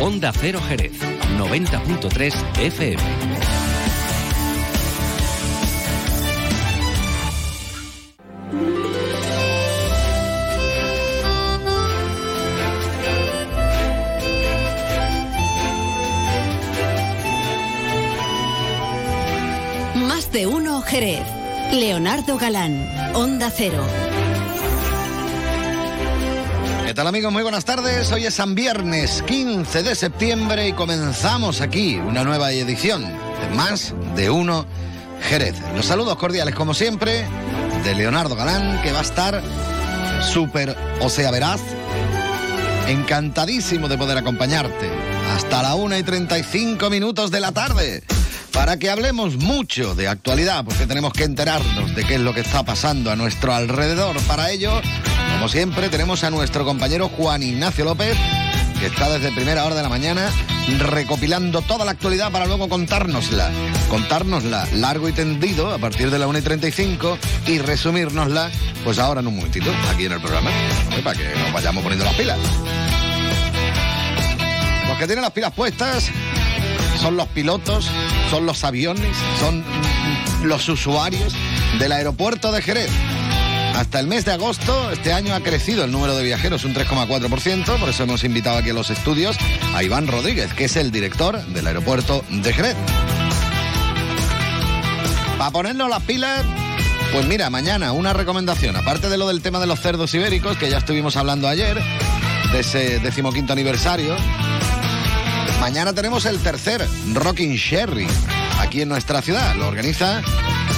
Onda Cero Jerez, 90.3 FM. Más de uno Jerez. Leonardo Galán, Onda Cero. ¿Qué tal amigos? Muy buenas tardes. Hoy es San Viernes 15 de septiembre y comenzamos aquí una nueva edición de Más de Uno Jerez. Los saludos cordiales como siempre de Leonardo Galán que va a estar súper, o sea, veraz, encantadísimo de poder acompañarte hasta la 1 y 35 minutos de la tarde para que hablemos mucho de actualidad, porque tenemos que enterarnos de qué es lo que está pasando a nuestro alrededor. Para ello, como siempre, tenemos a nuestro compañero Juan Ignacio López, que está desde primera hora de la mañana recopilando toda la actualidad para luego contárnosla. Contárnosla largo y tendido a partir de la 1 y 35 y resumírnosla, pues ahora en un momentito, aquí en el programa, para que nos vayamos poniendo las pilas. Los que tienen las pilas puestas son los pilotos, son los aviones, son los usuarios del aeropuerto de Jerez. Hasta el mes de agosto, este año ha crecido el número de viajeros un 3,4%, por eso hemos invitado aquí a los estudios a Iván Rodríguez, que es el director del aeropuerto de Jerez. Para ponernos las pilas, pues mira, mañana una recomendación, aparte de lo del tema de los cerdos ibéricos, que ya estuvimos hablando ayer, de ese decimoquinto aniversario, Mañana tenemos el tercer Rocking Sherry aquí en nuestra ciudad. Lo organiza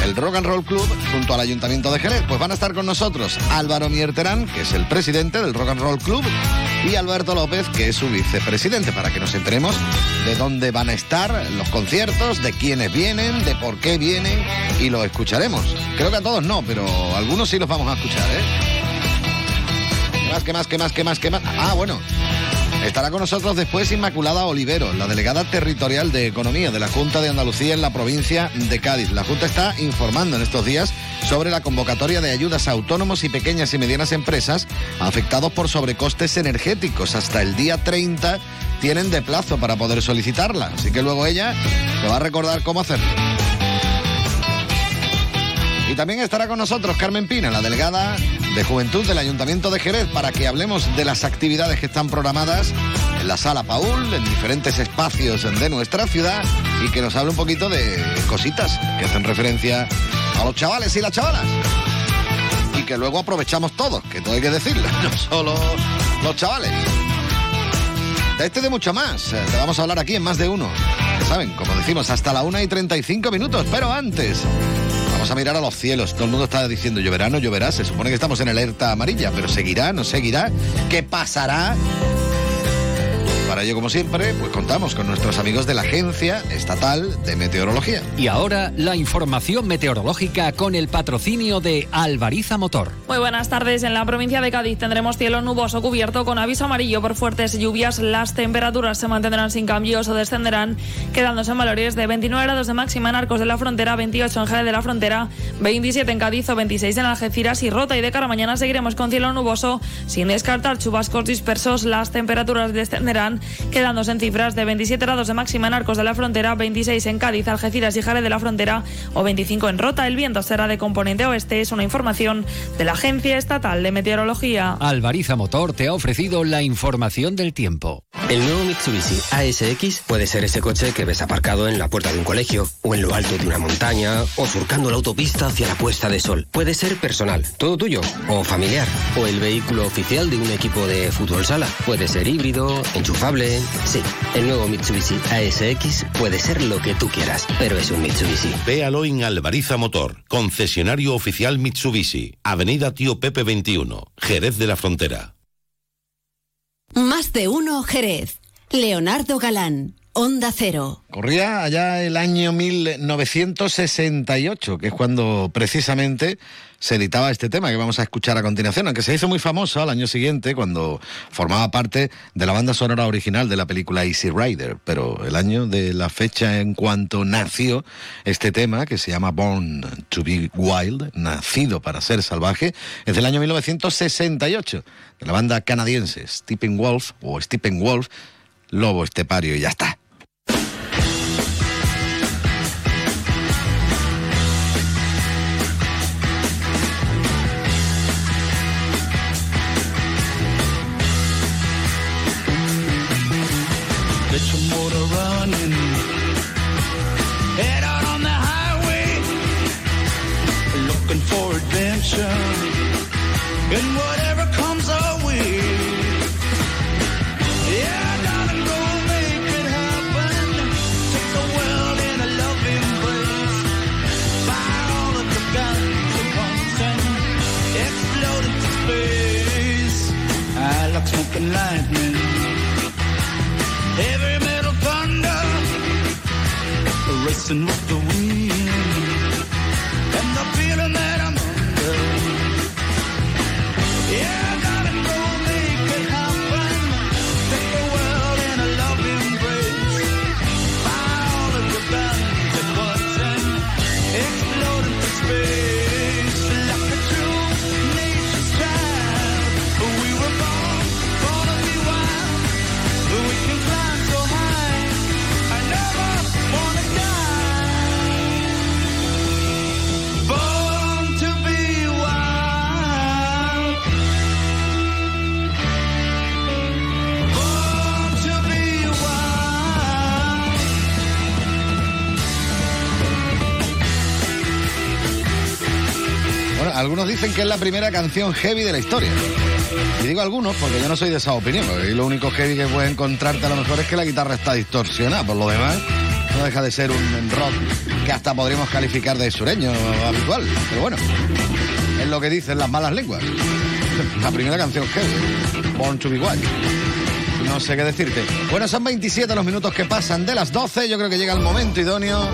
el Rock and Roll Club junto al Ayuntamiento de Jerez. Pues van a estar con nosotros Álvaro Mierterán, que es el presidente del Rock and Roll Club, y Alberto López, que es su vicepresidente, para que nos enteremos de dónde van a estar los conciertos, de quiénes vienen, de por qué vienen, y los escucharemos. Creo que a todos no, pero a algunos sí los vamos a escuchar, ¿eh? Más, que más, que más, que más, que más. Ah, bueno. Estará con nosotros después Inmaculada Olivero, la delegada territorial de Economía de la Junta de Andalucía en la provincia de Cádiz. La Junta está informando en estos días sobre la convocatoria de ayudas a autónomos y pequeñas y medianas empresas afectados por sobrecostes energéticos. Hasta el día 30 tienen de plazo para poder solicitarla. Así que luego ella te va a recordar cómo hacerlo. Y también estará con nosotros Carmen Pina, la delegada de Juventud del Ayuntamiento de Jerez, para que hablemos de las actividades que están programadas en la Sala Paul, en diferentes espacios de nuestra ciudad, y que nos hable un poquito de cositas que hacen referencia a los chavales y las chavalas. Y que luego aprovechamos todos, que todo hay que decirlo, no solo los chavales. De este de mucho más, eh, te vamos a hablar aquí en más de uno. Ya saben, como decimos, hasta la 1 y 35 minutos, pero antes... Vamos a mirar a los cielos. Todo el mundo está diciendo lloverá, no lloverá. Se supone que estamos en alerta amarilla, pero seguirá, no seguirá. ¿Qué pasará? Para ello, como siempre, pues contamos con nuestros amigos de la Agencia Estatal de Meteorología. Y ahora la información meteorológica con el patrocinio de Alvariza Motor. Muy buenas tardes. En la provincia de Cádiz tendremos cielo nuboso cubierto con aviso amarillo por fuertes lluvias. Las temperaturas se mantendrán sin cambios o descenderán, quedándose en valores de 29 grados de máxima en Arcos de la Frontera, 28 en Jerez de la Frontera, 27 en Cádiz o 26 en Algeciras y Rota. Y de cara a mañana seguiremos con cielo nuboso, sin descartar chubascos dispersos. Las temperaturas descenderán quedándose en cifras de 27 grados de máxima en Arcos de la Frontera, 26 en Cádiz, Algeciras y Jerez de la Frontera o 25 en Rota. El viento será de componente oeste. Es una información de la Agencia Estatal de Meteorología. Alvariza Motor te ha ofrecido la información del tiempo. El nuevo Mitsubishi ASX puede ser ese coche que ves aparcado en la puerta de un colegio, o en lo alto de una montaña, o surcando la autopista hacia la puesta de sol. Puede ser personal, todo tuyo, o familiar, o el vehículo oficial de un equipo de fútbol sala. Puede ser híbrido, enchufable. Sí, el nuevo Mitsubishi ASX puede ser lo que tú quieras, pero es un Mitsubishi. Véalo en Alvariza Motor, concesionario oficial Mitsubishi, Avenida Tío Pepe 21, Jerez de la Frontera. Más de uno Jerez. Leonardo Galán, Onda Cero. Corría allá el año 1968, que es cuando precisamente se editaba este tema que vamos a escuchar a continuación, aunque se hizo muy famoso al año siguiente cuando formaba parte de la banda sonora original de la película Easy Rider, pero el año de la fecha en cuanto nació este tema, que se llama Born to be Wild, nacido para ser salvaje, es del año 1968, de la banda canadiense Stephen Wolf o Stephen Wolf, lobo estepario y ya está. Racing with the wind, algunos dicen que es la primera canción heavy de la historia. Y digo algunos porque yo no soy de esa opinión. porque lo único heavy que puedes encontrarte a lo mejor es que la guitarra está distorsionada. Por lo demás, no deja de ser un rock que hasta podríamos calificar de sureño habitual. Pero bueno, es lo que dicen las malas lenguas. La primera canción heavy, Born to be. No sé qué decirte. Bueno, son 27 los minutos que pasan de las 12. Yo creo que llega el momento idóneo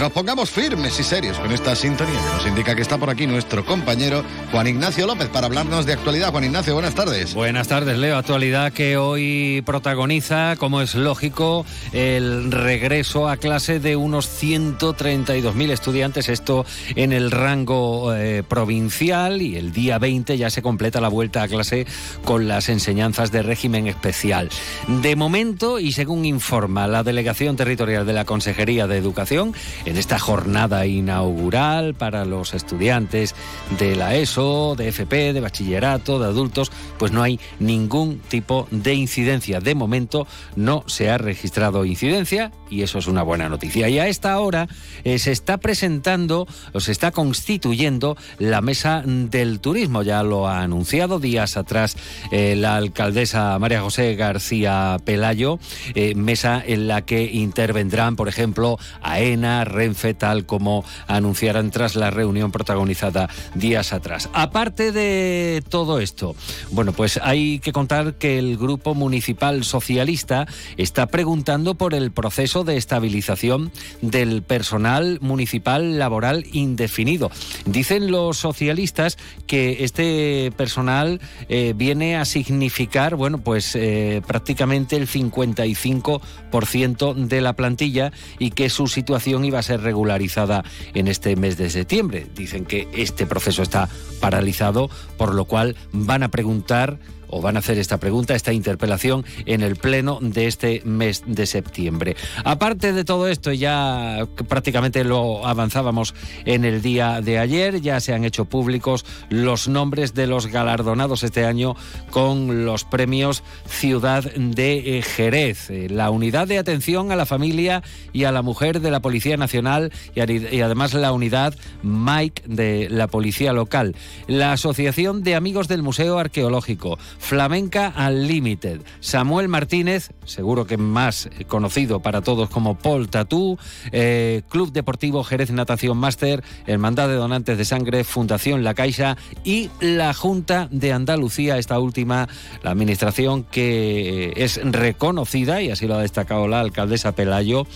nos pongamos firmes y serios con esta sintonía que nos indica que está por aquí nuestro compañero Juan Ignacio López para hablarnos de actualidad. Juan Ignacio, buenas tardes. Buenas tardes, Leo. Actualidad que hoy protagoniza, como es lógico, el regreso a clase de unos 132.000 estudiantes, esto en el rango eh, provincial, y el día 20 ya se completa la vuelta a clase con las enseñanzas de régimen especial. De momento, y según informa la Delegación Territorial de la Consejería de Educación, en esta jornada inaugural para los estudiantes de la ESO, de FP, de bachillerato, de adultos, pues no hay ningún tipo de incidencia. De momento no se ha registrado incidencia y eso es una buena noticia. Y a esta hora eh, se está presentando o se está constituyendo la mesa del turismo. Ya lo ha anunciado días atrás eh, la alcaldesa María José García Pelayo, eh, mesa en la que intervendrán, por ejemplo, AENA, Renfe, tal como anunciaran tras la reunión protagonizada días atrás. Aparte de todo esto, bueno, pues hay que contar que el Grupo Municipal Socialista está preguntando por el proceso de estabilización del personal municipal laboral indefinido. Dicen los socialistas que este personal eh, viene a significar, bueno, pues eh, prácticamente el 55% de la plantilla y que su situación iba a ser regularizada en este mes de septiembre. Dicen que este proceso está paralizado, por lo cual van a preguntar o van a hacer esta pregunta, esta interpelación en el pleno de este mes de septiembre. Aparte de todo esto, ya prácticamente lo avanzábamos en el día de ayer, ya se han hecho públicos los nombres de los galardonados este año con los premios Ciudad de Jerez, eh, la unidad de atención a la familia y a la mujer de la Policía Nacional y además la unidad Mike de la Policía Local, la Asociación de Amigos del Museo Arqueológico, Flamenca Unlimited. Samuel Martínez, seguro que más conocido para todos como Paul Tatú, eh, Club Deportivo Jerez Natación Máster, Hermandad de Donantes de Sangre, Fundación La Caixa y la Junta de Andalucía, esta última, la administración que es reconocida, y así lo ha destacado la alcaldesa Pelayo,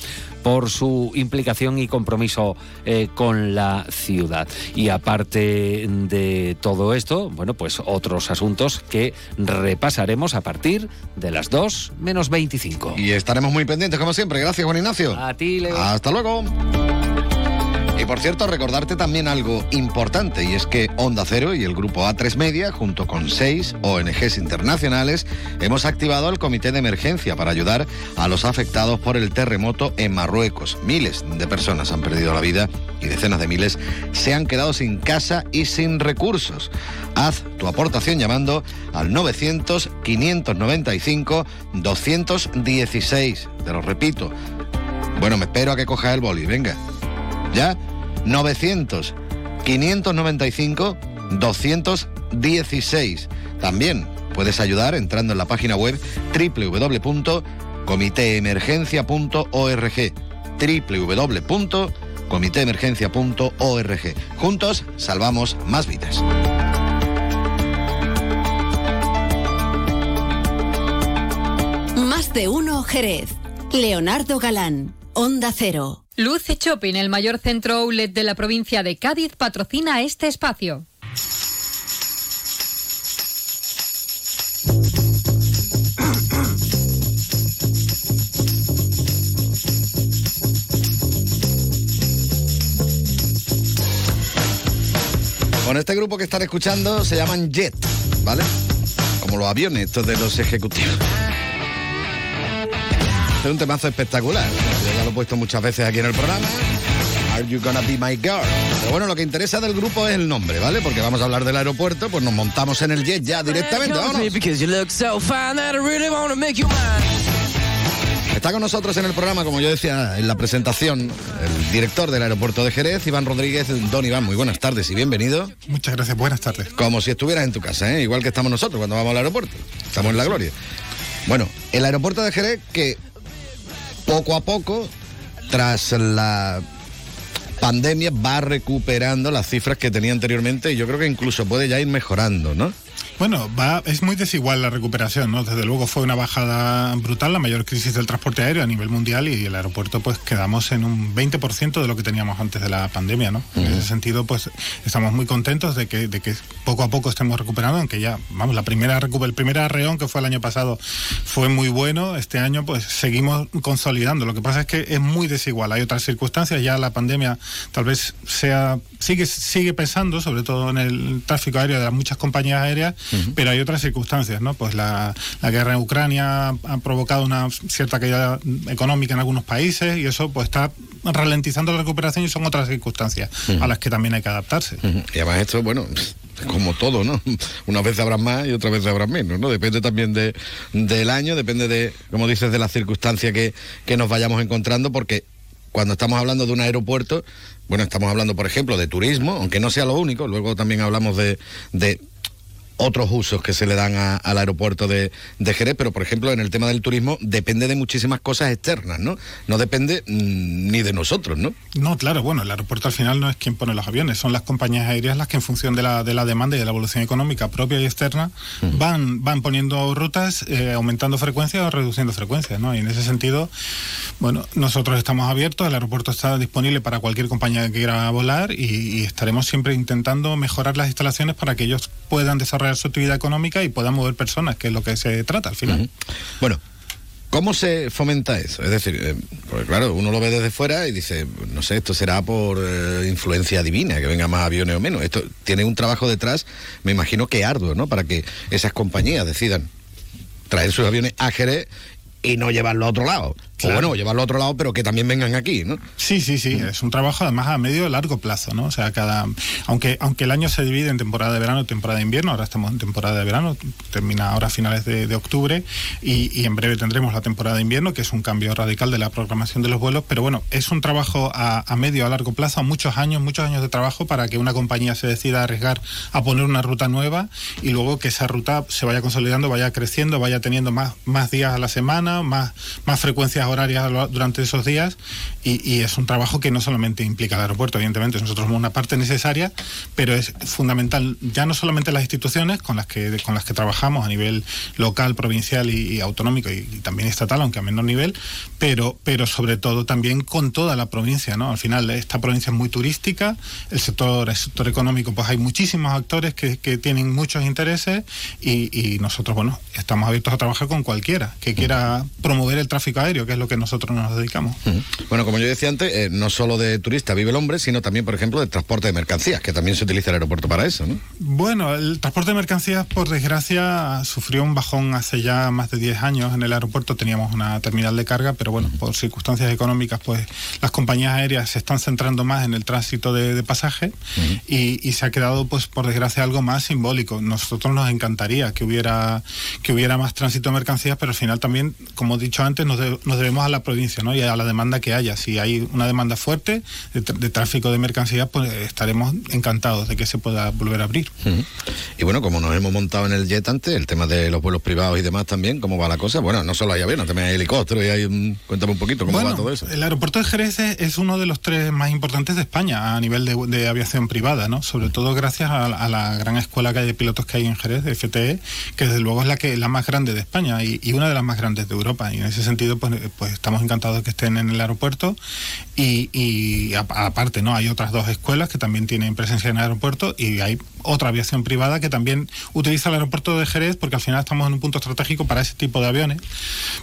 por su implicación y compromiso eh, con la ciudad. Y aparte de todo esto, bueno, pues otros asuntos que repasaremos a partir de las 2 menos 25. Y estaremos muy pendientes, como siempre. Gracias, Juan Ignacio. A ti, Leo. Hasta luego. Y por cierto, recordarte también algo importante, y es que Onda Cero y el grupo A3 Media, junto con seis ONGs internacionales, hemos activado el comité de emergencia para ayudar a los afectados por el terremoto en Marruecos. Miles de personas han perdido la vida y decenas de miles se han quedado sin casa y sin recursos. Haz tu aportación llamando al 900-595-216. Te lo repito. Bueno, me espero a que cojas el boli, venga. ¿Ya? 900 595 216. También puedes ayudar entrando en la página web www.comiteemergencia.org www.comiteemergencia.org Juntos salvamos más vidas. Más de uno Jerez. Leonardo Galán, Onda Cero. Luce Shopping, el mayor centro outlet de la provincia de Cádiz, patrocina este espacio. Con este grupo que están escuchando se llaman Jet, ¿vale? Como los aviones, estos de los ejecutivos. Es un temazo espectacular. Ya lo he puesto muchas veces aquí en el programa. Are you gonna be my girl? Pero bueno, lo que interesa del grupo es el nombre, ¿vale? Porque vamos a hablar del aeropuerto, pues nos montamos en el jet ya directamente. vámonos. Está con nosotros en el programa, como yo decía en la presentación, el director del aeropuerto de Jerez, Iván Rodríguez. Don Iván, muy buenas tardes y bienvenido. Muchas gracias, buenas tardes. Como si estuvieras en tu casa, ¿eh? igual que estamos nosotros cuando vamos al aeropuerto. Estamos en la gloria. Bueno, el aeropuerto de Jerez que poco a poco, tras la pandemia, va recuperando las cifras que tenía anteriormente y yo creo que incluso puede ya ir mejorando, ¿no? Bueno, va, es muy desigual la recuperación, ¿no? Desde luego fue una bajada brutal, la mayor crisis del transporte aéreo a nivel mundial y el aeropuerto pues quedamos en un 20% de lo que teníamos antes de la pandemia, ¿no? En ese sentido pues estamos muy contentos de que, de que poco a poco estemos recuperando, aunque ya, vamos, la primera el primer arreón que fue el año pasado fue muy bueno, este año pues seguimos consolidando. Lo que pasa es que es muy desigual, hay otras circunstancias, ya la pandemia tal vez sea sigue sigue pesando, sobre todo en el tráfico aéreo de las muchas compañías aéreas, pero hay otras circunstancias, ¿no? Pues la, la guerra en Ucrania ha provocado una cierta caída económica en algunos países y eso pues está ralentizando la recuperación y son otras circunstancias a las que también hay que adaptarse. Y además esto, bueno, como todo, ¿no? Unas veces habrá más y otras veces habrá menos, ¿no? Depende también de, del año, depende de, como dices, de la circunstancia que, que nos vayamos encontrando, porque cuando estamos hablando de un aeropuerto, bueno, estamos hablando, por ejemplo, de turismo, aunque no sea lo único, luego también hablamos de, de otros usos que se le dan a- al aeropuerto de, de Jerez, pero por ejemplo en el tema del turismo depende de muchísimas cosas externas, ¿no? No depende mm, ni de nosotros, ¿no? No, claro, bueno, el aeropuerto al final no es quien pone los aviones, son las compañías aéreas las que en función de la, de la demanda y de la evolución económica propia y externa van, van poniendo rutas, eh, aumentando frecuencias o reduciendo frecuencias, ¿no? Y en ese sentido, bueno, nosotros estamos abiertos, el aeropuerto está disponible para cualquier compañía que quiera volar y, y estaremos siempre intentando mejorar las instalaciones para que ellos puedan desarrollar su actividad económica y puedan mover personas, que es lo que se trata al final. Bueno, ¿cómo se fomenta eso? Es decir, eh, porque claro, uno lo ve desde fuera y dice, no sé, esto será por eh, influencia divina, que venga más aviones o menos. Esto tiene un trabajo detrás, me imagino que arduo, ¿no? Para que esas compañías decidan traer sus aviones a Jerez y no llevarlo a otro lado. Claro. O bueno, llevarlo a otro lado, pero que también vengan aquí, ¿no? Sí, sí, sí, es un trabajo además a medio y largo plazo, ¿no? O sea, cada aunque aunque el año se divide en temporada de verano y temporada de invierno, ahora estamos en temporada de verano, termina ahora a finales de, de octubre y, y en breve tendremos la temporada de invierno, que es un cambio radical de la programación de los vuelos, pero bueno, es un trabajo a, a medio a largo plazo, a muchos años, muchos años de trabajo para que una compañía se decida a arriesgar a poner una ruta nueva y luego que esa ruta se vaya consolidando, vaya creciendo, vaya teniendo más, más días a la semana, más, más frecuencias horarias durante esos días y, es un trabajo que no solamente implica el aeropuerto, evidentemente, nosotros somos una parte necesaria, pero es fundamental ya no solamente las instituciones con las que, con las que trabajamos a nivel local, provincial y, autonómico y, y también estatal, aunque a menor nivel, pero, pero sobre todo también con toda la provincia, ¿no? Al final esta provincia es muy turística, el sector, el sector económico, pues hay muchísimos actores que, que tienen muchos intereses y, y nosotros, bueno, estamos abiertos a trabajar con cualquiera que quiera para promover el tráfico aéreo, que es lo que nosotros nos dedicamos. Bueno, como yo decía antes, eh, no solo de turista vive el hombre, sino también, por ejemplo, de transporte de mercancías, que también se utiliza el aeropuerto para eso, ¿no? Bueno, el transporte de mercancías, por desgracia, sufrió un bajón hace ya más de 10 años. En el aeropuerto teníamos una terminal de carga, pero bueno, por circunstancias económicas, pues las compañías aéreas se están centrando más en el tránsito de, de pasaje y, y se ha quedado, pues por desgracia, algo más simbólico. Nosotros nos encantaría que hubiera que hubiera más tránsito de mercancías, pero al final también, como he dicho antes, nos, de- nos debemos a la provincia ¿no? y a la demanda que haya. Si hay una demanda fuerte de, tr- de tráfico de mercancías, pues estaremos encantados de que se pueda volver a abrir. Y bueno, como nos hemos montado en el jet antes, el tema de los vuelos privados y demás también, ¿cómo va la cosa? Bueno, no solo hay aviones, también hay helicópteros y hay un... Cuéntame un poquito cómo Bueno, va todo eso. El aeropuerto de Jerez es, es uno de los tres más importantes de España a nivel de, de aviación privada, ¿no? Sobre todo gracias a, a la gran escuela que hay de pilotos que hay en Jerez, de FTE, que desde luego es la que la más grande de España y, y una de las más grandes de Europa. Y en ese sentido, pues, pues estamos encantados de que estén en el aeropuerto. Y, aparte, ¿no? Hay otras dos escuelas que también tienen presencia en el aeropuerto y hay otra aviación privada que también utiliza el aeropuerto de Jerez porque al final estamos en un punto estratégico para ese tipo de aviones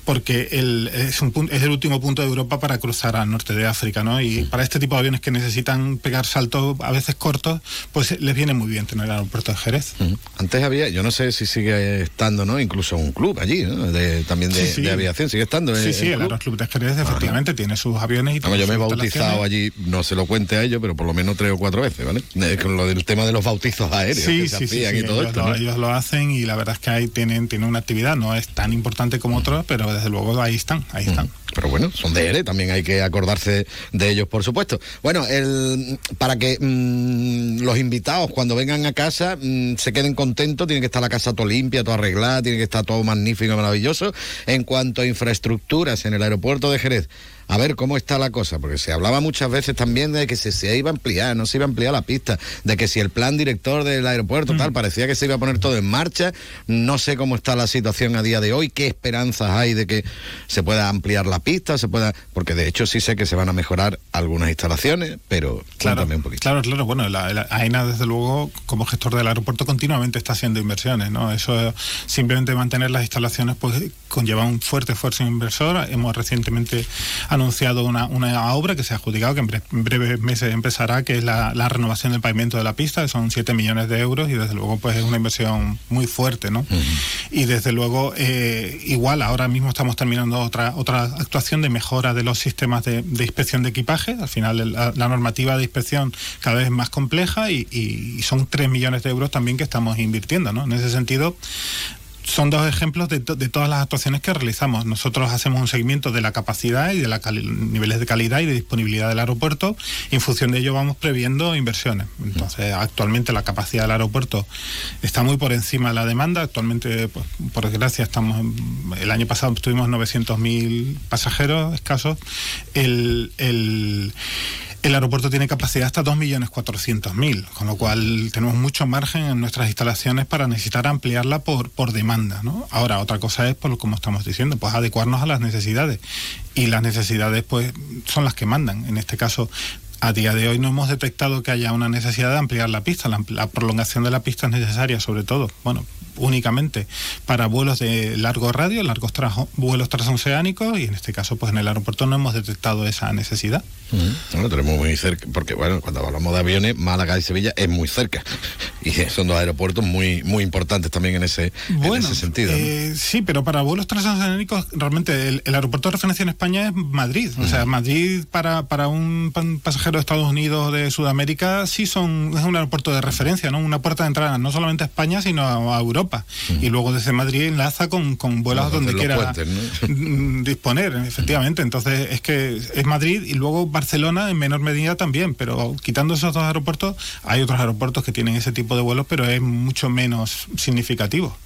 porque el, es, un es el último punto de Europa para cruzar al norte de África, ¿no? Y para este tipo de aviones que necesitan pegar saltos a veces cortos, pues les viene muy bien tener el aeropuerto de Jerez. Antes había, yo no sé si sigue estando, ¿no? Incluso un club allí, ¿no? De- también de, Sí, sí. de aviación, sigue estando. Sí, eh, sí, el club? Aeroclub de Jerez efectivamente tiene sus aviones y yo me he bautizado allí, no se lo cuente a ellos, pero por lo menos tres o cuatro veces, ¿vale? Eh, Con lo del tema de los bautizos aéreos Sí, que se sí, sí, y todo ellos, esto, lo, ¿no? ellos lo hacen y la verdad es que ahí tienen, tienen una actividad, no es tan importante como otros, pero desde luego ahí están, ahí están. Pero bueno, son de ERE, también hay que acordarse de ellos, por supuesto. Bueno, el, para que mm, los invitados cuando vengan a casa mm, se queden contentos, tiene que estar la casa todo limpia, todo arreglada, tiene que estar todo magnífico, maravilloso. En cuanto a infraestructuras en el aeropuerto de Jerez, a ver cómo está la cosa, porque se hablaba muchas veces también de que se, se iba a ampliar, no se iba a ampliar la pista, de que si el plan director del aeropuerto tal, parecía que se iba a poner todo en marcha. No sé cómo está la situación a día de hoy, qué esperanzas hay de que se pueda ampliar la pista, se pueda, porque de hecho sí sé que se van a mejorar algunas instalaciones, pero Claro, un poquito. claro, claro. Bueno, la, la AENA, desde luego, como gestor del aeropuerto, continuamente está haciendo inversiones, ¿no? Eso, simplemente mantener las instalaciones, pues conlleva un fuerte esfuerzo inversor. Hemos recientemente anunciado una, una obra que se ha adjudicado, que en, bre- en breves meses empezará, que es la, la renovación del pavimento de la pista, que son 7 millones de euros y desde luego pues es una inversión muy fuerte, ¿no? Y desde luego, eh, igual, ahora mismo estamos terminando otra, otra actuación de mejora de los sistemas de, de inspección de equipaje. Al final, la, la normativa de inspección cada vez es más compleja y, y son 3 millones de euros también que estamos invirtiendo, ¿no? En ese sentido, son dos ejemplos de, to- de todas las actuaciones que realizamos. Nosotros hacemos un seguimiento de la capacidad y de los niveles de calidad y de disponibilidad del aeropuerto en función de ello vamos previendo inversiones. Entonces, actualmente la capacidad del aeropuerto está muy por encima de la demanda. Actualmente, pues, por desgracia, estamos el año pasado tuvimos 900.000 pasajeros escasos. El, el, el aeropuerto tiene capacidad hasta 2.400.000, con lo cual tenemos mucho margen en nuestras instalaciones para necesitar ampliarla por, por demanda. Ahora, otra cosa es, por lo como estamos diciendo, pues adecuarnos a las necesidades. Y las necesidades pues son las que mandan. En este caso, a día de hoy no hemos detectado que haya una necesidad de ampliar la pista. La prolongación de la pista es necesaria, sobre todo, bueno, únicamente para vuelos de largo radio, largos trajo- vuelos transoceánicos, y en este caso, pues en el aeropuerto no hemos detectado esa necesidad. Bueno, tenemos muy cerca, porque bueno, cuando hablamos de aviones, Málaga y Sevilla es muy cerca. Y son dos aeropuertos muy, muy importantes también en ese, en Bueno, ese sentido. ¿no? eh, sí, pero para vuelos transoceánicos, realmente el, el aeropuerto de referencia en España es Madrid. O sea, Madrid para, para un pasajero de Estados Unidos de Sudamérica sí son, es un aeropuerto de referencia, ¿no? Una puerta de entrada no solamente a España, sino a, a Europa. Y luego desde Madrid enlaza con, con vuelos donde quiera puentes, disponer, efectivamente. Entonces es que es Madrid y luego Barcelona en menor medida también, pero quitando esos dos aeropuertos, hay otros aeropuertos que tienen ese tipo de vuelos, pero es mucho menos significativo.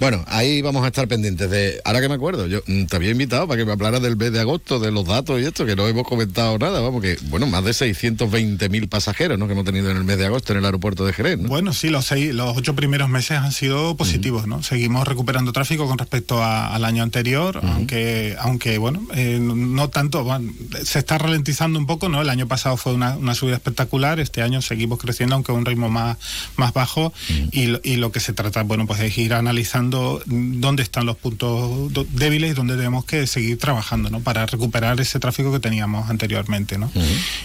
Bueno, ahí vamos a estar pendientes de. Ahora que me acuerdo, yo mm, te había invitado para que me hablaras del mes de agosto, de los datos y esto, que no hemos comentado nada, vamos, que, bueno, más de 620.000 pasajeros, ¿no? Que hemos tenido en el mes de agosto en el aeropuerto de Jerez, ¿no? Bueno, sí, los seis, los ocho primeros meses han sido sido positivos, ¿no? Seguimos recuperando tráfico con respecto a- al año anterior, aunque, aunque bueno, eh, no tanto, bueno, se está ralentizando un poco, ¿no? El año pasado fue una, una subida espectacular, este año seguimos creciendo, aunque a un ritmo más, más bajo, y, lo- y lo que se trata, bueno, pues es ir analizando dónde están los puntos débiles y dónde tenemos que seguir trabajando, ¿no? Para recuperar ese tráfico que teníamos anteriormente, ¿no?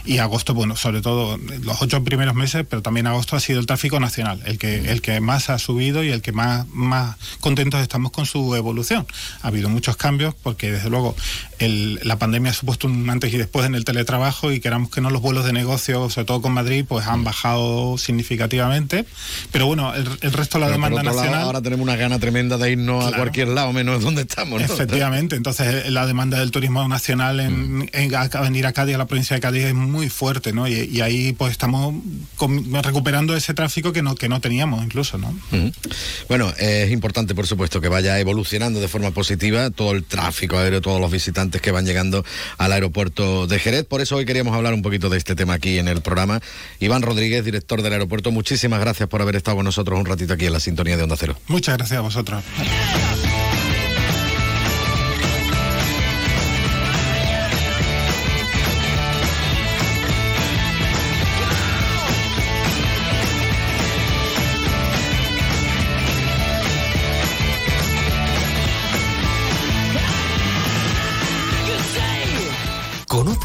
Y agosto, bueno, sobre todo los ocho primeros meses, pero también agosto ha sido el tráfico nacional, el que, el que más ha subido y el que más, más contentos estamos con su evolución. Ha habido muchos cambios porque desde luego el- la pandemia ha supuesto un antes y después en el teletrabajo y queramos que no los vuelos de negocio, sobre todo con Madrid, pues han bajado significativamente. Pero bueno, el, el resto de la Pero demanda lado, nacional... ahora tenemos una gana tremenda de irnos a Claro. cualquier lado, menos donde estamos. ¿no? Efectivamente, entonces eh, la demanda del turismo nacional en, en a- a venir a Cádiz, a la provincia de Cádiz, es muy fuerte, ¿no? Y, y ahí pues estamos recuperando ese tráfico que no, que no teníamos incluso, ¿no? Ujú. Bueno, es importante, por supuesto, que vaya evolucionando de forma positiva todo el tráfico aéreo, todos los visitantes que van llegando al aeropuerto de Jerez. Por eso hoy queríamos hablar un poquito de este tema aquí en el programa. Iván Rodríguez, director del aeropuerto, muchísimas gracias por haber estado con nosotros un ratito aquí en la sintonía de Onda Cero. Muchas gracias a vosotros.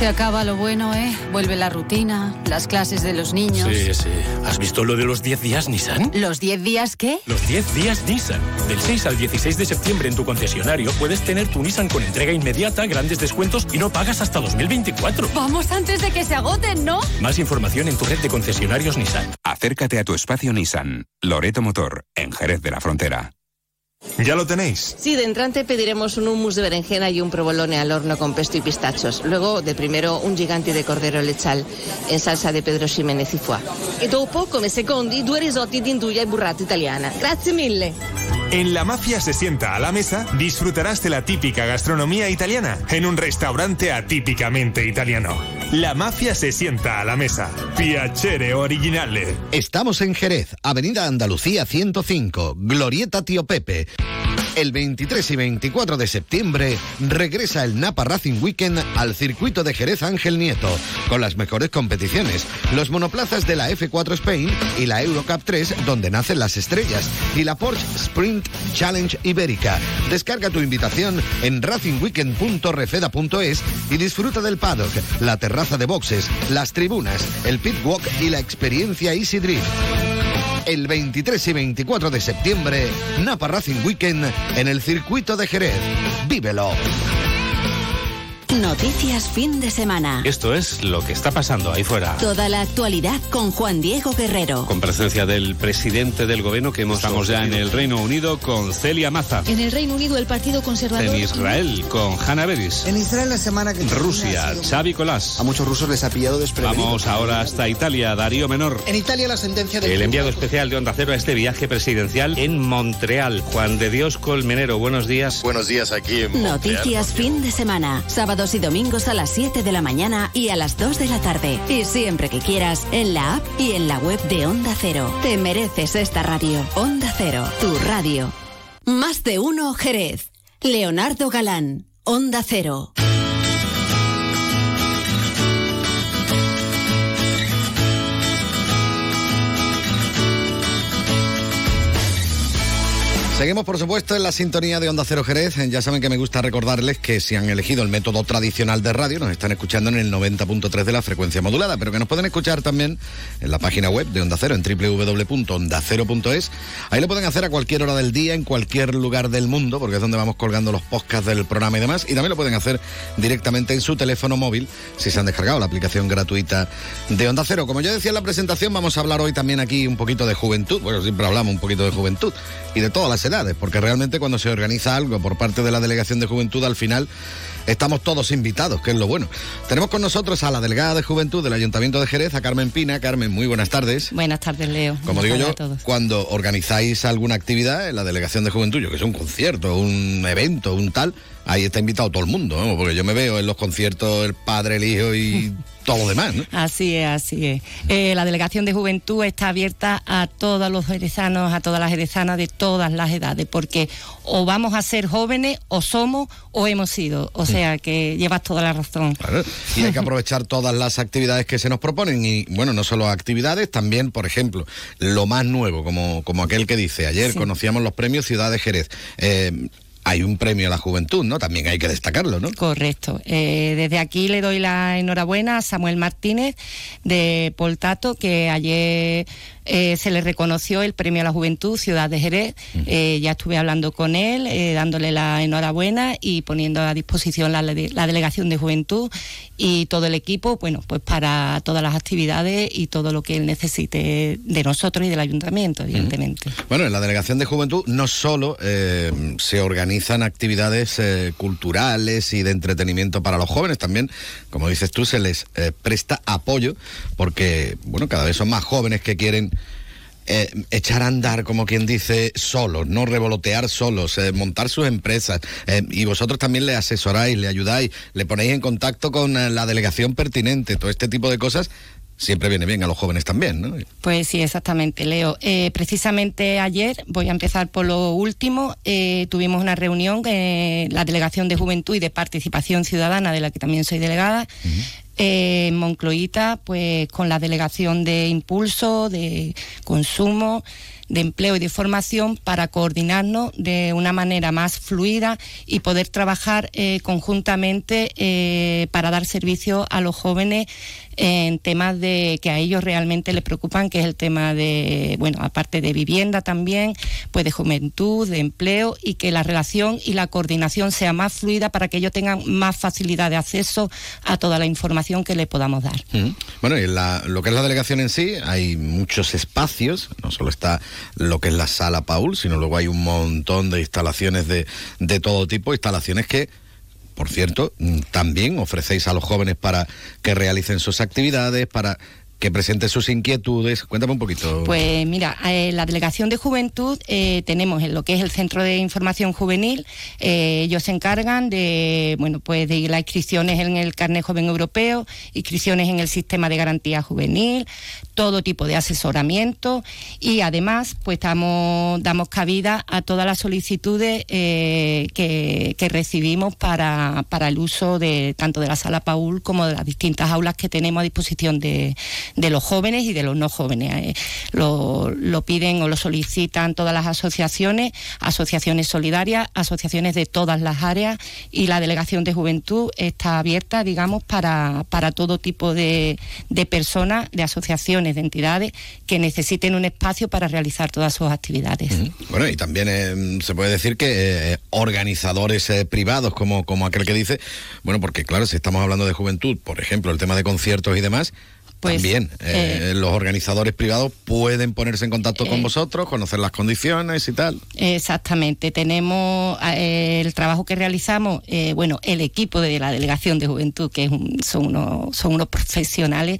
se acaba lo bueno, ¿eh? Vuelve la rutina, las clases de los niños. Sí, sí. ¿Has visto lo de los 10 días Nissan? ¿Los 10 días qué? Los 10 días Nissan. Del 6 al 16 de septiembre en tu concesionario puedes tener tu Nissan con entrega inmediata, grandes descuentos y no pagas hasta 2024. Vamos antes de que se agoten, ¿no? Más información en tu red de concesionarios Nissan. Acércate a tu espacio Nissan, Loreto Motor, en Jerez de la Frontera. ¿Ya lo tenéis? Sí, de entrante pediremos un hummus de berenjena y un provolone al horno con pesto y pistachos. Luego, de primero, un gigante de cordero lechal en salsa de Pedro Ximénez y foie. E dopo, come secondi, due risotti di induja e burrata italiana. Grazie mille. En La Mafia se sienta a la mesa, disfrutarás de la típica gastronomía italiana en un restaurante atípicamente italiano. La Mafia se sienta a la mesa. Piacere originale. Estamos en Jerez, Avenida Andalucía 105, Glorieta Tío Pepe. El 23 y 24 de septiembre regresa el Napa Racing Weekend al circuito de Jerez Ángel Nieto, con las mejores competiciones, los monoplazas de la F4 Spain y la Eurocup 3, donde nacen las estrellas, y la Porsche Sprint Challenge Ibérica. Descarga tu invitación en racingweekend.refeda.es y disfruta del paddock, la terraza de boxes, las tribunas, el pit walk y la experiencia Easy Drift. El 23 y 24 de septiembre, Napa Racing Weekend en el circuito de Jerez. ¡Vívelo! Noticias fin de semana. Esto es lo que está pasando ahí fuera. Toda la actualidad con Juan Diego Guerrero. Con presencia del presidente del gobierno que hemos Estamos ya en el Reino Unido con Celia Maza. En el Reino Unido el Partido Conservador... En Israel con Hanna Beris. En Israel la semana que Rusia, Xavi Colás. A muchos rusos les ha pillado desprevenidos. Vamos ahora hasta Italia, Darío Menor. En Italia la sentencia de... El enviado especial de Onda Cero a este viaje presidencial en Montreal. Juan de Dios Colmenero, buenos días. Buenos días aquí en Montreal. Noticias fin de semana. Y domingos a las 7 de la mañana y a las 2 de la tarde. Y siempre que quieras, en la app y en la web de Onda Cero. Te mereces esta radio. Onda Cero, tu radio. Más de uno Jerez. Leonardo Galán. Onda Cero. Seguimos, por supuesto, en la sintonía de Onda Cero Jerez. Ya saben que me gusta recordarles que si han elegido el método tradicional de radio, nos están escuchando en el 90.3 de la frecuencia modulada, pero que nos pueden escuchar también en la página web de Onda Cero, en www.ondacero.es. Ahí lo pueden hacer a cualquier hora del día, en cualquier lugar del mundo, porque es donde vamos colgando los podcasts del programa y demás. Y también lo pueden hacer directamente en su teléfono móvil, si se han descargado la aplicación gratuita de Onda Cero. Como yo decía en la presentación, vamos a hablar hoy también aquí un poquito de juventud. Bueno, siempre hablamos un poquito de juventud y de todas las edades, porque realmente cuando se organiza algo por parte de la Delegación de Juventud, al final estamos todos invitados, que es lo bueno. Tenemos con nosotros a la delegada de Juventud del Ayuntamiento de Jerez, a Carmen Pina. Carmen, muy buenas tardes. Buenas tardes, Leo. Como Buenas digo yo, a todos. cuando organizáis alguna actividad en la Delegación de Juventud, yo que sé, un concierto, un evento, un tal, ahí está invitado todo el mundo, porque yo me veo en los conciertos el padre, el hijo y todo lo demás, ¿no? Así es, así es. Eh, la Delegación de Juventud está abierta a todos los jerezanos, a todas las jerezanas de todas las edades, porque o vamos a ser jóvenes, o somos, o hemos sido. O sea que llevas toda la razón. Claro, y hay que aprovechar todas las actividades que se nos proponen y bueno, no solo actividades, también, por ejemplo, lo más nuevo, como, como aquel que dice, ayer Sí. conocíamos los premios Ciudad de Jerez. Eh, hay un premio a la juventud, ¿no? También hay que destacarlo, ¿no? Correcto. Eh, desde aquí le doy la enhorabuena a Samuel Martínez de Poltato, que ayer eh, se le reconoció el Premio a la Juventud Ciudad de Jerez. Eh, ya estuve hablando con él, eh, dándole la enhorabuena y poniendo a disposición la, la Delegación de Juventud y todo el equipo, bueno, pues para todas las actividades y todo lo que él necesite de nosotros y del Ayuntamiento, evidentemente. Bueno, en la Delegación de Juventud no solo se organizan actividades culturales y de entretenimiento para los jóvenes, también, como dices tú, se les presta apoyo porque, bueno, cada vez son más jóvenes que quieren eh, echar a andar, como quien dice, solos, no revolotear solos, eh, montar sus empresas. eh, y vosotros también le asesoráis, le ayudáis, le ponéis en contacto con eh, la delegación pertinente, todo este tipo de cosas. Siempre viene bien a los jóvenes también, ¿no? Pues sí, exactamente, Leo. Eh, precisamente ayer, voy a empezar por lo último, eh, tuvimos una reunión, eh, la Delegación de Juventud y de Participación Ciudadana, de la que también soy delegada, en Moncloita, pues con la Delegación de Impulso, de Consumo, de Empleo y de Formación para coordinarnos de una manera más fluida y poder trabajar eh, conjuntamente eh, para dar servicio a los jóvenes en temas de que a ellos realmente les preocupan, que es el tema de, bueno, aparte de vivienda también, pues de juventud, de empleo y que la relación y la coordinación sea más fluida para que ellos tengan más facilidad de acceso a toda la información que le podamos dar. Bueno, y la- lo que es la delegación en sí, hay muchos espacios, no solo está lo que es la sala Paul, sino luego hay un montón de instalaciones de, de todo tipo, instalaciones que, por cierto, mm, también ofrecéis a los jóvenes para que realicen sus actividades, para que presenten sus inquietudes. Cuéntame un poquito. Pues mira, eh, la Delegación de Juventud eh, tenemos en lo que es el Centro de Información Juvenil, eh, ellos se encargan de, bueno, pues de las inscripciones en el Carnet Joven Europeo, inscripciones en el Sistema de Garantía Juvenil, todo tipo de asesoramiento y además pues damos, damos cabida a todas las solicitudes eh, que, que recibimos para, para el uso de tanto de la sala Paul como de las distintas aulas que tenemos a disposición de, de los jóvenes y de los no jóvenes. Eh, lo, lo piden o lo solicitan todas las asociaciones, asociaciones solidarias, asociaciones de todas las áreas y la Delegación de Juventud está abierta, digamos, para, para todo tipo de, de personas, de asociaciones, de entidades que necesiten un espacio para realizar todas sus actividades. Bueno, y también eh, se puede decir que eh, organizadores eh, privados, como, como aquel que dice, bueno, porque claro, si estamos hablando de juventud, por ejemplo, el tema de conciertos y demás, Pues, también eh, eh, los organizadores privados pueden ponerse en contacto con Eh, vosotros, conocer las condiciones y tal. Exactamente, tenemos el trabajo que realizamos, bueno, el equipo de la Delegación de Juventud, que es un- son, unos, son unos profesionales,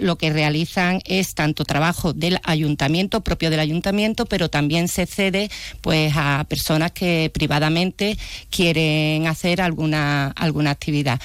lo que realizan es tanto trabajo del ayuntamiento, propio del ayuntamiento, pero también se cede pues a personas que privadamente quieren hacer alguna, alguna actividad.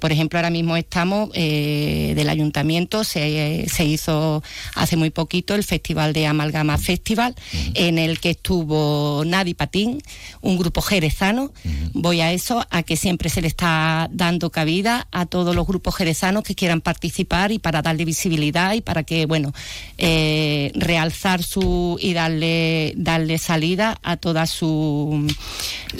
Por ejemplo, ahora mismo estamos eh, del ayuntamiento, se, se hizo hace muy poquito el Festival de Amalgama Festival, en el que estuvo Nadi Patín, un grupo jerezano. Voy a eso, a que siempre se le está dando cabida a todos los grupos jerezanos que quieran participar y para darle visibilidad y para que, bueno, eh, realzar su y darle darle salida a toda su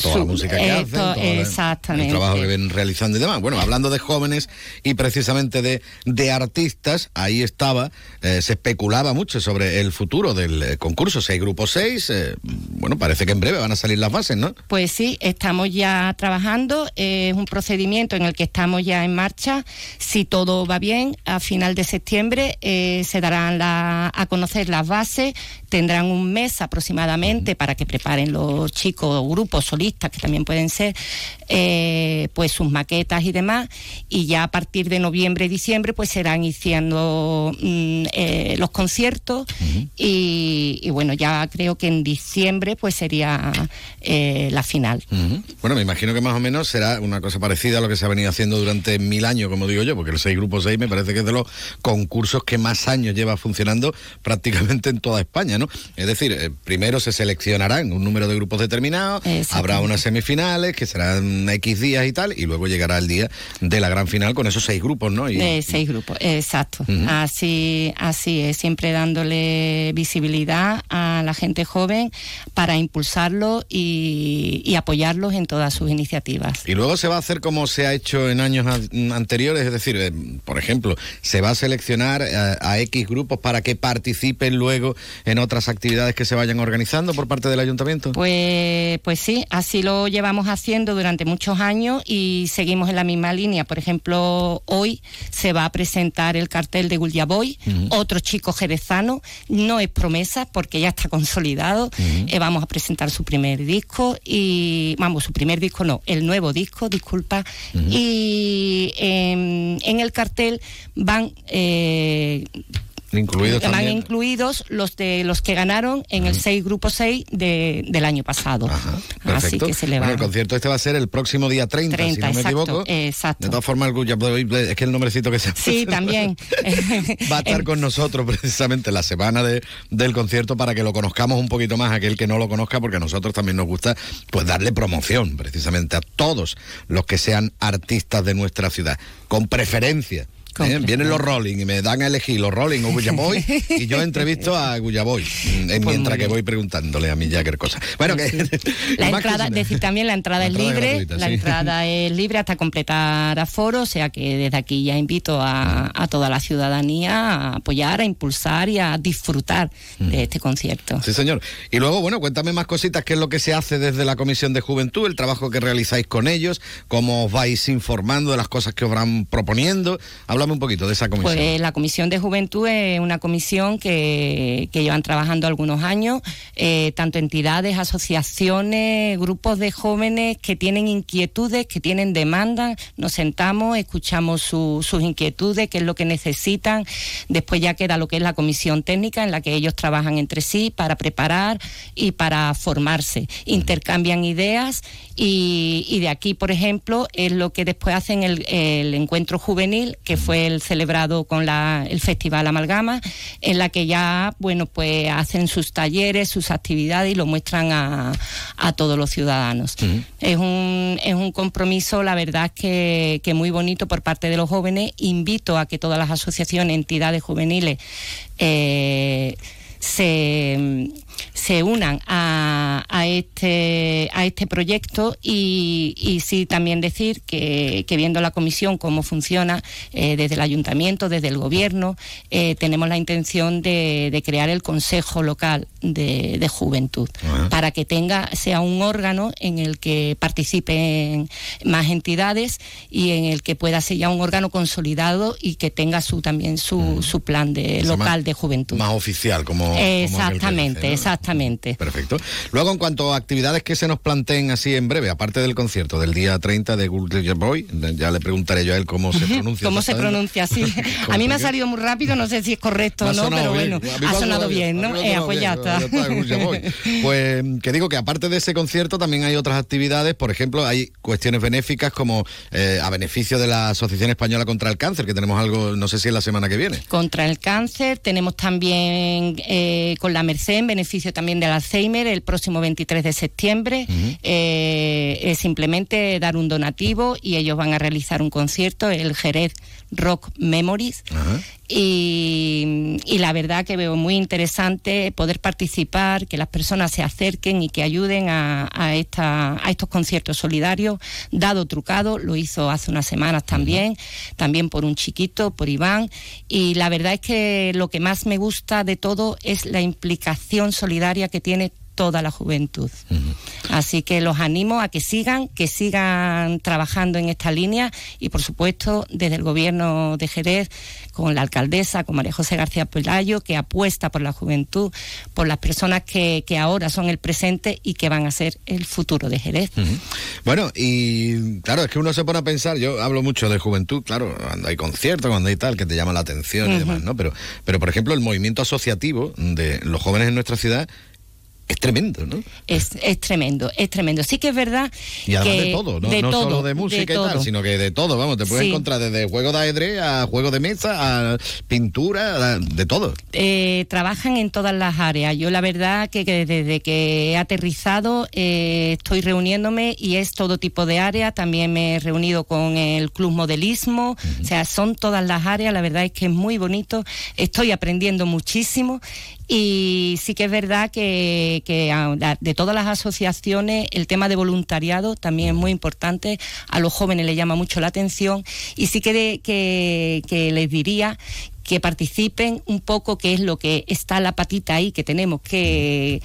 Toda su- la música que eh, hacen, el- exactamente el trabajo que ven realizando y demás. Bueno, hablando de jóvenes y precisamente de de artistas, ahí estaba, eh, se especulaba mucho sobre el futuro del eh, concurso. Si hay grupo 6, bueno, parece que en breve van a salir las bases, ¿no? Pues sí, estamos ya trabajando. eh, Es un procedimiento en el que estamos ya en marcha. Si todo va bien, a final de septiembre eh, se darán la- a conocer las bases. Tendrán un mes aproximadamente para que preparen los chicos, grupos solistas, que también pueden ser, eh, pues sus maquetas y demás. Y ya a partir de noviembre y pues serán iniciando mm, eh, los conciertos. y, y bueno, ya creo que en diciembre, pues sería eh, la final. Bueno, me imagino que más o menos será una cosa parecida a lo que se ha venido haciendo durante mil años, como digo yo, porque el 6 Grupo 6 me parece que es de los concursos que más años lleva funcionando prácticamente en toda España, ¿no? Es decir, eh, primero se seleccionarán un número de grupos determinados, habrá unas semifinales que serán X días y tal, y luego llegará el día de la gran final con esos seis grupos, ¿no? Y, seis grupos, exacto. Así, así es, siempre dándole visibilidad a la gente joven para impulsarlo y, y apoyarlos en todas sus iniciativas. Y luego se va a hacer como se ha hecho en años an- anteriores, es decir, eh, por ejemplo, se va a seleccionar eh, a, X grupos para que participen luego en otras actividades que se vayan organizando por parte del ayuntamiento. Pues, pues sí, así lo llevamos haciendo durante muchos años y seguimos en la misma línea. Por ejemplo, hoy se va a presentar el cartel de Gullaboy, Ujú. otro chico jerezano, no es promesa porque ya está consolidado. Eh, vamos a presentar su primer disco y, vamos, su primer disco no, el nuevo disco, disculpa. Y em, en el cartel van... eh, Incluidos van también. incluidos los de los que ganaron en el 6 grupo 6 de, del año pasado. Así Perfecto. que se le va. Bueno, el concierto este va a ser el próximo día 30, 30, si no me exacto, equivoco. exacto. De todas formas, el es que el nombrecito que se Sí, también. va a estar con nosotros precisamente la semana de, del concierto para que lo conozcamos un poquito más, aquel que no lo conozca, porque a nosotros también nos gusta pues darle promoción precisamente a todos los que sean artistas de nuestra ciudad, con preferencia. ¿Eh? Vienen los Rolling y me dan a elegir los Rolling o Guyaboy y yo entrevisto a Guyaboy mm, en mientras que voy preguntándole a mi Jagger cosas. Bueno, que La entrada, cositas. decir también la entrada La es entrada libre, gratuita, la sí. entrada es libre hasta completar aforo, o sea que desde aquí ya invito a, a toda la ciudadanía a apoyar, a impulsar y a disfrutar de este concierto. Sí, señor. Y luego, bueno, cuéntame más cositas, qué es lo que se hace desde la Comisión de Juventud, el trabajo que realizáis con ellos, cómo os vais informando de las cosas que os van proponiendo. Un poquito de esa comisión. Pues la Comisión de Juventud es una comisión que, que llevan trabajando algunos años, eh, tanto entidades, asociaciones, grupos de jóvenes que tienen inquietudes, que tienen demandas. Nos sentamos, escuchamos su- sus inquietudes, qué es lo que necesitan. Después ya queda lo que es la comisión técnica en la que ellos trabajan entre sí para preparar y para formarse. Intercambian ideas y, y de aquí, por ejemplo, es lo que después hacen el, el encuentro juvenil, que fue el celebrado con la, el Festival Amalgama, en la que ya, bueno, pues hacen sus talleres, sus actividades y lo muestran a, a todos los ciudadanos. Es un, es un compromiso, la verdad, que, que muy bonito por parte de los jóvenes. Invito a que todas las asociaciones, entidades juveniles, eh, se, se unan a, a este a este proyecto y, y sí también decir que, que viendo la comisión cómo funciona eh, desde el ayuntamiento, desde el gobierno, eh, tenemos la intención de, de crear el Consejo Local de, de Juventud para que tenga sea un órgano en el que participen más entidades y en el que pueda ser ya un órgano consolidado y que tenga su también su, su plan de local más- de juventud. Más oficial, como. como Exactamente, ¿no? Exactamente. Perfecto. Luego, en cuanto a actividades que se nos planteen así en breve, aparte del concierto del día 30 de Good Boy, ya le preguntaré yo a él cómo se pronuncia. ¿Cómo se pronuncia así? A mí me ha salido muy rápido, no sé si es correcto o no, pero bien. bueno, ha sonado bien, bien, ¿no? Eh, pues ya está. Pues que digo que aparte de ese concierto también hay otras actividades, por ejemplo, hay cuestiones benéficas como eh, a beneficio de la Asociación Española contra el Cáncer, que tenemos algo, no sé si es la semana que viene. Contra el cáncer, tenemos también eh, con la Merced, en beneficio también del Alzheimer, el próximo 23 de septiembre. Eh, es simplemente dar un donativo y ellos van a realizar un concierto, el Jerez Rock Memories. Y, y la verdad que veo muy interesante poder participar, que las personas se acerquen y que ayuden a, a, esta, a estos conciertos solidarios. Dado Trucado lo hizo hace unas semanas también, también por un chiquito, por Iván, y la verdad es que lo que más me gusta de todo es la implicación solidaria que tiene toda la juventud. Así que los animo a que sigan, que sigan trabajando en esta línea y por supuesto desde el gobierno de Jerez con la alcaldesa, con María José García Pelayo, que apuesta por la juventud, por las personas que, que ahora son el presente y que van a ser el futuro de Jerez. Bueno, y claro, es que uno se pone a pensar, yo hablo mucho de juventud, claro, cuando hay conciertos, cuando hay tal, que te llama la atención y demás, ¿no? Pero, pero, por ejemplo, el movimiento asociativo de los jóvenes en nuestra ciudad es tremendo, ¿no? Es, es tremendo, es tremendo. Sí que es verdad Y además que de todo, no, de no todo, solo de música y todo. tal, sino que de todo, vamos, te puedes Sí. encontrar desde juego de ajedrez a juego de mesa, a pintura, a- de todo. eh, trabajan en todas las áreas. Yo la verdad que, que desde que he aterrizado eh, estoy reuniéndome y es todo tipo de áreas. También me he reunido con el Club Modelismo. O sea, son todas las áreas. La verdad es que es muy bonito. Estoy aprendiendo muchísimo. Y sí que es verdad que, que de todas las asociaciones el tema de voluntariado también es muy importante. A los jóvenes les llama mucho la atención. Y sí que, que, que les diría que participen un poco, que es lo que está la patita ahí que tenemos que,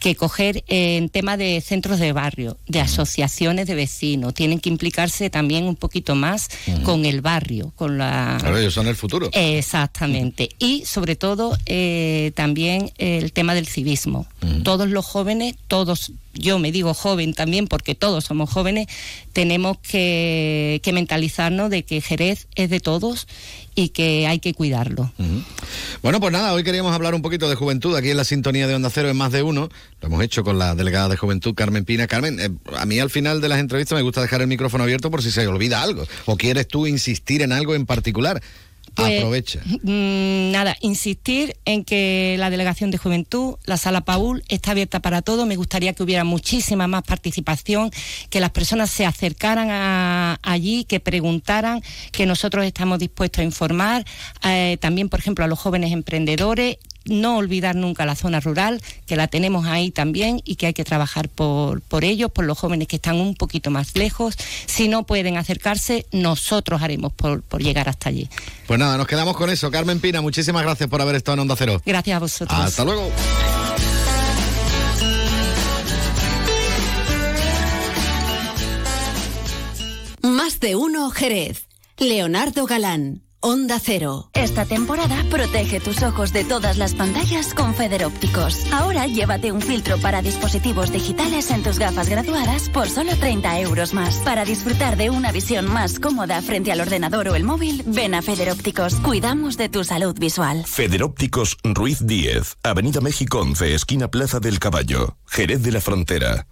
que coger en tema de centros de barrio, de asociaciones de vecinos. Tienen que implicarse también un poquito más con el barrio, con la... Claro, ellos son el futuro. Exactamente. Y sobre todo eh, también el tema del civismo. Todos los jóvenes, todos, yo me digo joven también porque todos somos jóvenes, tenemos que, mentalizarnos de que Jerez es de todos y que hay que cuidarlo. Bueno, pues nada, hoy queríamos hablar un poquito de juventud aquí en la sintonía de Onda Cero en más de uno. Lo hemos hecho con la delegada de juventud, Carmen Pina. Carmen, eh, a mí al final de las entrevistas me gusta dejar el micrófono abierto por si se olvida algo. ¿O quieres tú insistir en algo en particular? Pues, Aprovecha. Mm, nada, insistir en que la Delegación de Juventud, la Sala Paul, está abierta para todo. Me gustaría que hubiera muchísima más participación, que las personas se acercaran a- allí, que preguntaran, que nosotros estamos dispuestos a informar. Eh, también, por ejemplo, a los jóvenes emprendedores. No olvidar nunca la zona rural, que la tenemos ahí también y que hay que trabajar por, por ellos, por los jóvenes que están un poquito más lejos. Si no pueden acercarse, nosotros haremos por, por llegar hasta allí. Pues nada, nos quedamos con eso. Carmen Pina, muchísimas gracias por haber estado en Onda Cero. Gracias a vosotros. Hasta luego. Más de uno Jerez. Leonardo Galán, Onda Cero. Esta temporada protege tus ojos de todas las pantallas con Feder Ópticos. Ahora llévate un filtro para dispositivos digitales en tus gafas graduadas por solo 30 euros más. Para disfrutar de una visión más cómoda frente al ordenador o el móvil, ven a Feder Ópticos. Cuidamos de tu salud visual. Federópticos Ruiz 10, Avenida México 11, esquina Plaza del Caballo, Jerez de la Frontera.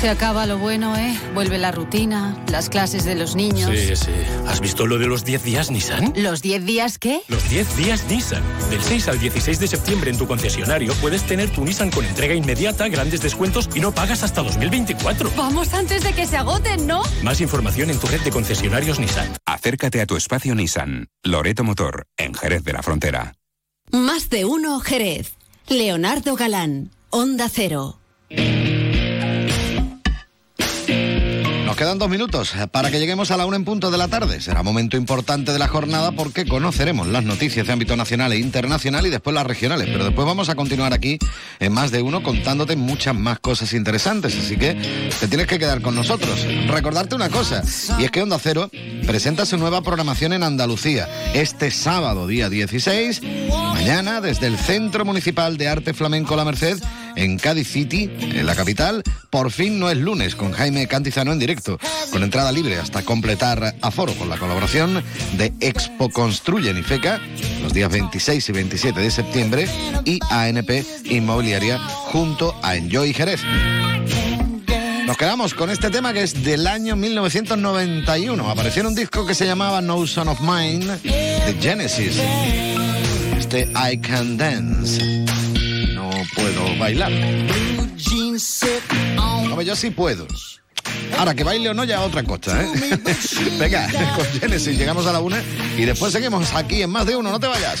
Se acaba lo bueno, ¿eh? Vuelve la rutina, las clases de los niños. Sí, sí. ¿Has visto lo de los 10 días Nissan? ¿Los 10 días qué? Los 10 días Nissan. Del 6 al 16 de septiembre en tu concesionario puedes tener tu Nissan con entrega inmediata, grandes descuentos y no pagas hasta 2024. Vamos antes de que se agoten, ¿no? Más información en tu red de concesionarios Nissan. Acércate a tu espacio Nissan, Loreto Motor, en Jerez de la Frontera. Más de uno Jerez. Leonardo Galán, Onda Cero. Quedan dos minutos para que lleguemos a la una en punto de la tarde. Será momento importante de la jornada porque conoceremos las noticias de ámbito nacional e internacional y después las regionales. Pero después vamos a continuar aquí en más de uno contándote muchas más cosas interesantes. Así que te tienes que quedar con nosotros. Recordarte una cosa, y es que Onda Cero presenta su nueva programación en Andalucía. Este sábado, día 16, mañana, desde el Centro Municipal de Arte Flamenco La Merced, en Cádiz City, en la capital. Por fin no es lunes, con Jaime Cantizano en directo, con entrada libre hasta completar aforo, con la colaboración de Expo Construyen y FECA, los días 26 y 27 de septiembre, y ANP Inmobiliaria, junto a Enjoy Jerez. Nos quedamos con este tema que es del año 1991. Apareció en un disco que se llamaba No Son of Mine de Genesis. Este I Can Dance. Puedo bailar. Hombre, yo sí puedo. Ahora, que baile o no, ya otra cosa, ¿eh? Venga, con Genesis llegamos a la una y después seguimos aquí en más de uno. No te vayas.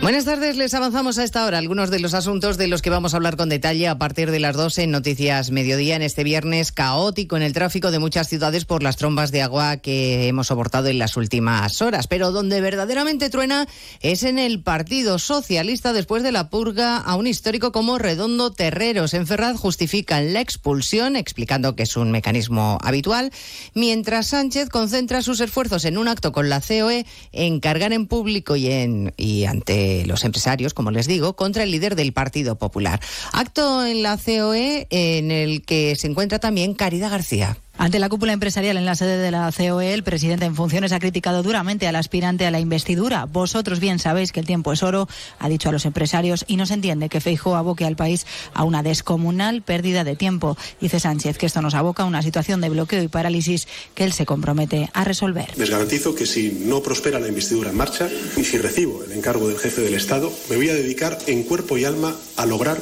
Buenas tardes, les avanzamos a esta hora algunos de los asuntos de los que vamos a hablar con detalle a partir de las 12 en Noticias Mediodía en este viernes caótico en el tráfico de muchas ciudades por las trombas de agua que hemos soportado en las últimas horas. Pero donde verdaderamente truena es en el Partido Socialista después de la purga a un histórico como Redondo Terreros. En Ferraz justifican la expulsión explicando que es un mecanismo habitual, mientras Sánchez concentra sus esfuerzos en un acto con la COE en cargar en público y, en, y ante los empresarios, como les digo, contra el líder del Partido Popular. Acto en la COE en el que se encuentra también Caridad García. Ante la cúpula empresarial en la sede de la COE, el presidente en funciones ha criticado duramente al aspirante a la investidura. Vosotros bien sabéis que el tiempo es oro, ha dicho a los empresarios, y no se entiende que Feijóo aboque al país a una descomunal pérdida de tiempo. Dice Sánchez que esto nos aboca a una situación de bloqueo y parálisis que él se compromete a resolver. Les garantizo que si no prospera la investidura en marcha y si recibo el encargo del jefe del Estado, me voy a dedicar en cuerpo y alma a lograr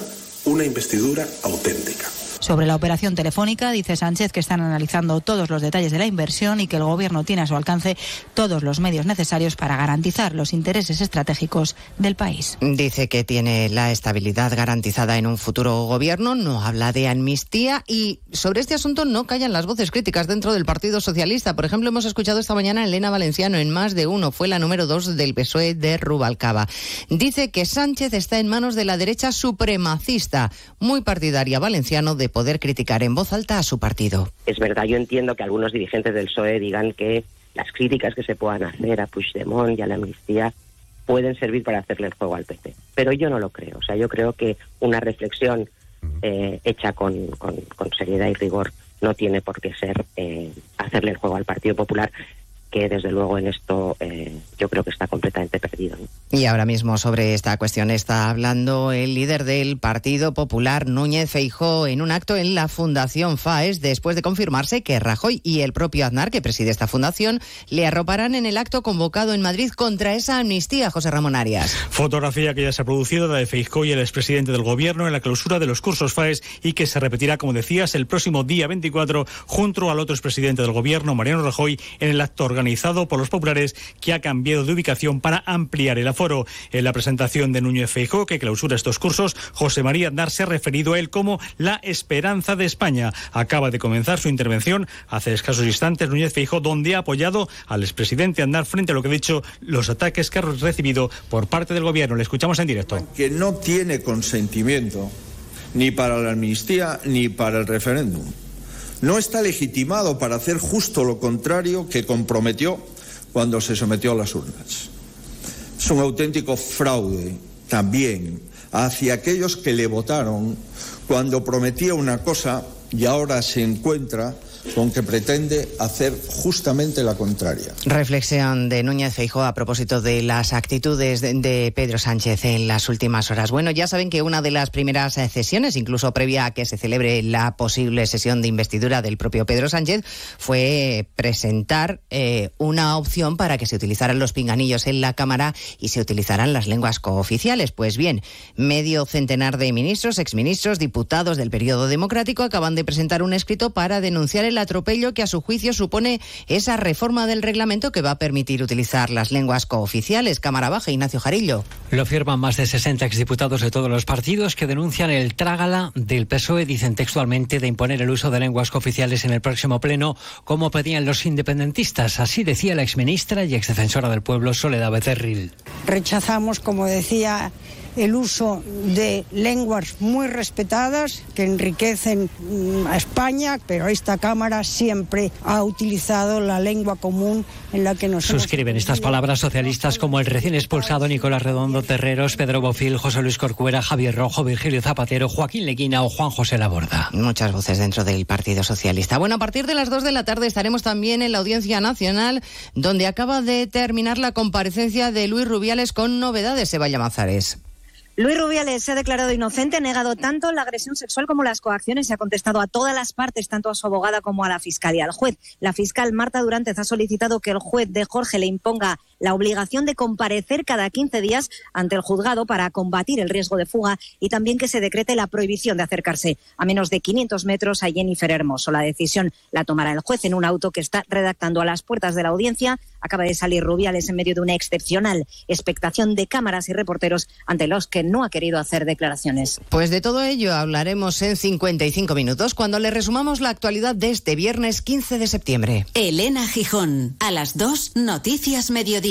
una investidura auténtica. Sobre la operación telefónica, dice Sánchez que están analizando todos los detalles de la inversión y que el Gobierno tiene a su alcance todos los medios necesarios para garantizar los intereses estratégicos del país. Dice que tiene la estabilidad garantizada en un futuro gobierno, no habla de amnistía y sobre este asunto no callan las voces críticas dentro del Partido Socialista. Por ejemplo, hemos escuchado esta mañana a Elena Valenciano en más de uno, fue la número dos del PSOE de Rubalcaba. Dice que Sánchez está en manos de la derecha supremacista, muy partidaria valenciano de poder criticar en voz alta a su partido. Es verdad, yo entiendo que algunos dirigentes del PSOE digan que las críticas que se puedan hacer a Puigdemont y a la amnistía pueden servir para hacerle el juego al PP. Pero yo no lo creo. O sea, yo creo que una reflexión eh, hecha con, con, con, seriedad y rigor no tiene por qué ser eh, hacerle el juego al Partido Popular que desde luego en esto eh, yo creo que está completamente perdido. ¿no? Y ahora mismo sobre esta cuestión está hablando el líder del Partido Popular, Núñez Feijó, en un acto en la Fundación FAES, después de confirmarse que Rajoy y el propio Aznar, que preside esta fundación, le arroparán en el acto convocado en Madrid contra esa amnistía, José Ramón Arias. Fotografía que ya se ha producido de Feijó y el expresidente del Gobierno en la clausura de los cursos FAES y que se repetirá, como decías, el próximo día 24 junto al otro expresidente del Gobierno, Mariano Rajoy, en el acto organizado por los populares que ha cambiado de ubicación para ampliar el aforo. En la presentación de Núñez Feijó, que clausura estos cursos, José María Aznar se ha referido a él como la esperanza de España. Acaba de comenzar su intervención hace escasos instantes Núñez Feijó, donde ha apoyado al expresidente Aznar frente a lo que ha dicho los ataques que ha recibido por parte del gobierno. Le escuchamos en directo. Que no tiene consentimiento ni para la amnistía ni para el referéndum no está legitimado para hacer justo lo contrario que comprometió cuando se sometió a las urnas. Es un auténtico fraude también hacia aquellos que le votaron cuando prometía una cosa y ahora se encuentra con que pretende hacer justamente la contraria. Reflexión de Núñez Feijóo a propósito de las actitudes de, Pedro Sánchez en las últimas horas. Bueno, ya saben que una de las primeras sesiones, incluso previa a que se celebre la posible sesión de investidura del propio Pedro Sánchez, fue presentar eh, una opción para que se utilizaran los pinganillos en la Cámara y se utilizaran las lenguas cooficiales. Pues bien, medio centenar de ministros, exministros, diputados del periodo democrático acaban de presentar un escrito para denunciar el el atropello que a su juicio supone esa reforma del reglamento que va a permitir utilizar las lenguas cooficiales. Cámara Baja, Ignacio Jarillo. Lo firman más de 60 exdiputados de todos los partidos que denuncian el trágala del PSOE, dicen textualmente, de imponer el uso de lenguas cooficiales en el próximo pleno, como pedían los independentistas. Así decía la exministra y exdefensora del pueblo, Soledad Becerril. Rechazamos, como decía el uso de lenguas muy respetadas que enriquecen a España, pero esta Cámara siempre ha utilizado la lengua común en la que nos Suscriben estas palabras socialistas como el recién expulsado Nicolás Redondo Terreros, Pedro Bofil, José Luis Corcuera, Javier Rojo, Virgilio Zapatero, Joaquín Leguina o Juan José Laborda. Muchas voces dentro del Partido Socialista. Bueno, a partir de las 2 de la tarde estaremos también en la Audiencia Nacional, donde acaba de terminar la comparecencia de Luis Rubiales con novedades, Sebaya Mazares. Luis Rubiales se ha declarado inocente, ha negado tanto la agresión sexual como las coacciones y ha contestado a todas las partes, tanto a su abogada como a la fiscalía. Al juez, la fiscal Marta Durantes ha solicitado que el juez de Jorge le imponga la obligación de comparecer cada 15 días ante el juzgado para combatir el riesgo de fuga y también que se decrete la prohibición de acercarse a menos de 500 metros a Jennifer Hermoso. La decisión la tomará el juez en un auto que está redactando a las puertas de la audiencia. Acaba de salir Rubiales en medio de una excepcional expectación de cámaras y reporteros ante los que no ha querido hacer declaraciones. Pues de todo ello hablaremos en 55 minutos cuando le resumamos la actualidad de este viernes 15 de septiembre. Elena Gijón, a las 2, Noticias Mediodía.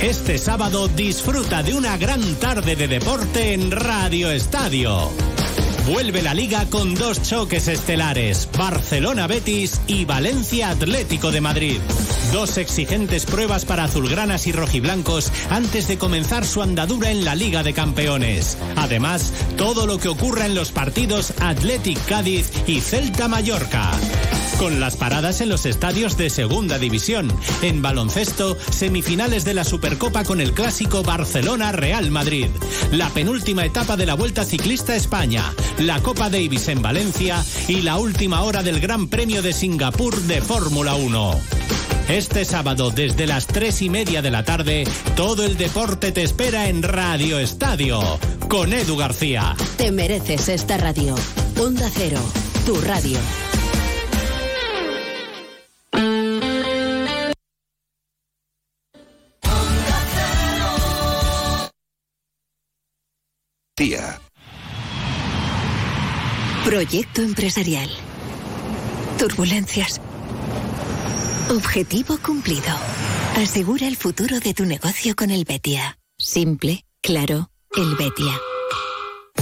Este sábado disfruta de una gran tarde de deporte en Radio Estadio. Vuelve la liga con dos choques estelares, Barcelona Betis y Valencia Atlético de Madrid. Dos exigentes pruebas para azulgranas y rojiblancos antes de comenzar su andadura en la Liga de Campeones. Además, todo lo que ocurra en los partidos Athletic Cádiz y Celta Mallorca. Con las paradas en los estadios de Segunda División. En baloncesto, semifinales de la Supercopa con el clásico Barcelona-Real Madrid. La penúltima etapa de la Vuelta Ciclista España. La Copa Davis en Valencia y la última hora del Gran Premio de Singapur de Fórmula 1. Este sábado, desde las tres y media de la tarde, todo el deporte te espera en Radio Estadio, con Edu García. Te mereces esta radio. Onda Cero, tu radio. Proyecto empresarial. Turbulencias. Objetivo cumplido. Asegura el futuro de tu negocio con el Betia. Simple, claro, el Betia.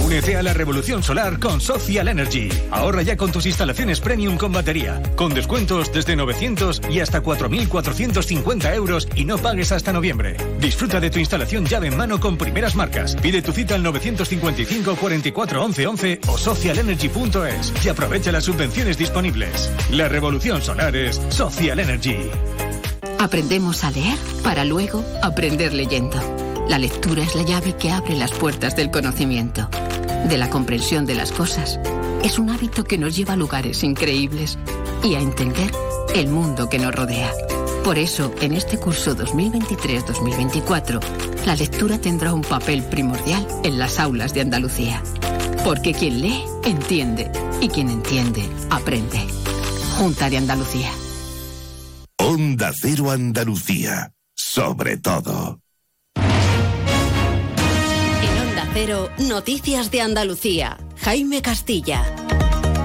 Únete a la revolución solar con Social Energy. Ahorra ya con tus instalaciones premium con batería, con descuentos desde 900 y hasta 4.450 euros y no pagues hasta noviembre. Disfruta de tu instalación llave en mano con primeras marcas. Pide tu cita al 955 44 11 11 o socialenergy.es y aprovecha las subvenciones disponibles. La revolución solar es Social Energy. Aprendemos a leer para luego aprender leyendo. La lectura es la llave que abre las puertas del conocimiento, de la comprensión de las cosas. Es un hábito que nos lleva a lugares increíbles y a entender el mundo que nos rodea. Por eso, en este curso 2023-2024, la lectura tendrá un papel primordial en las aulas de Andalucía. Porque quien lee, entiende. Y quien entiende, aprende. Junta de Andalucía. Onda Cero Andalucía. Sobre todo. Cero, Noticias de Andalucía. Jaime Castilla.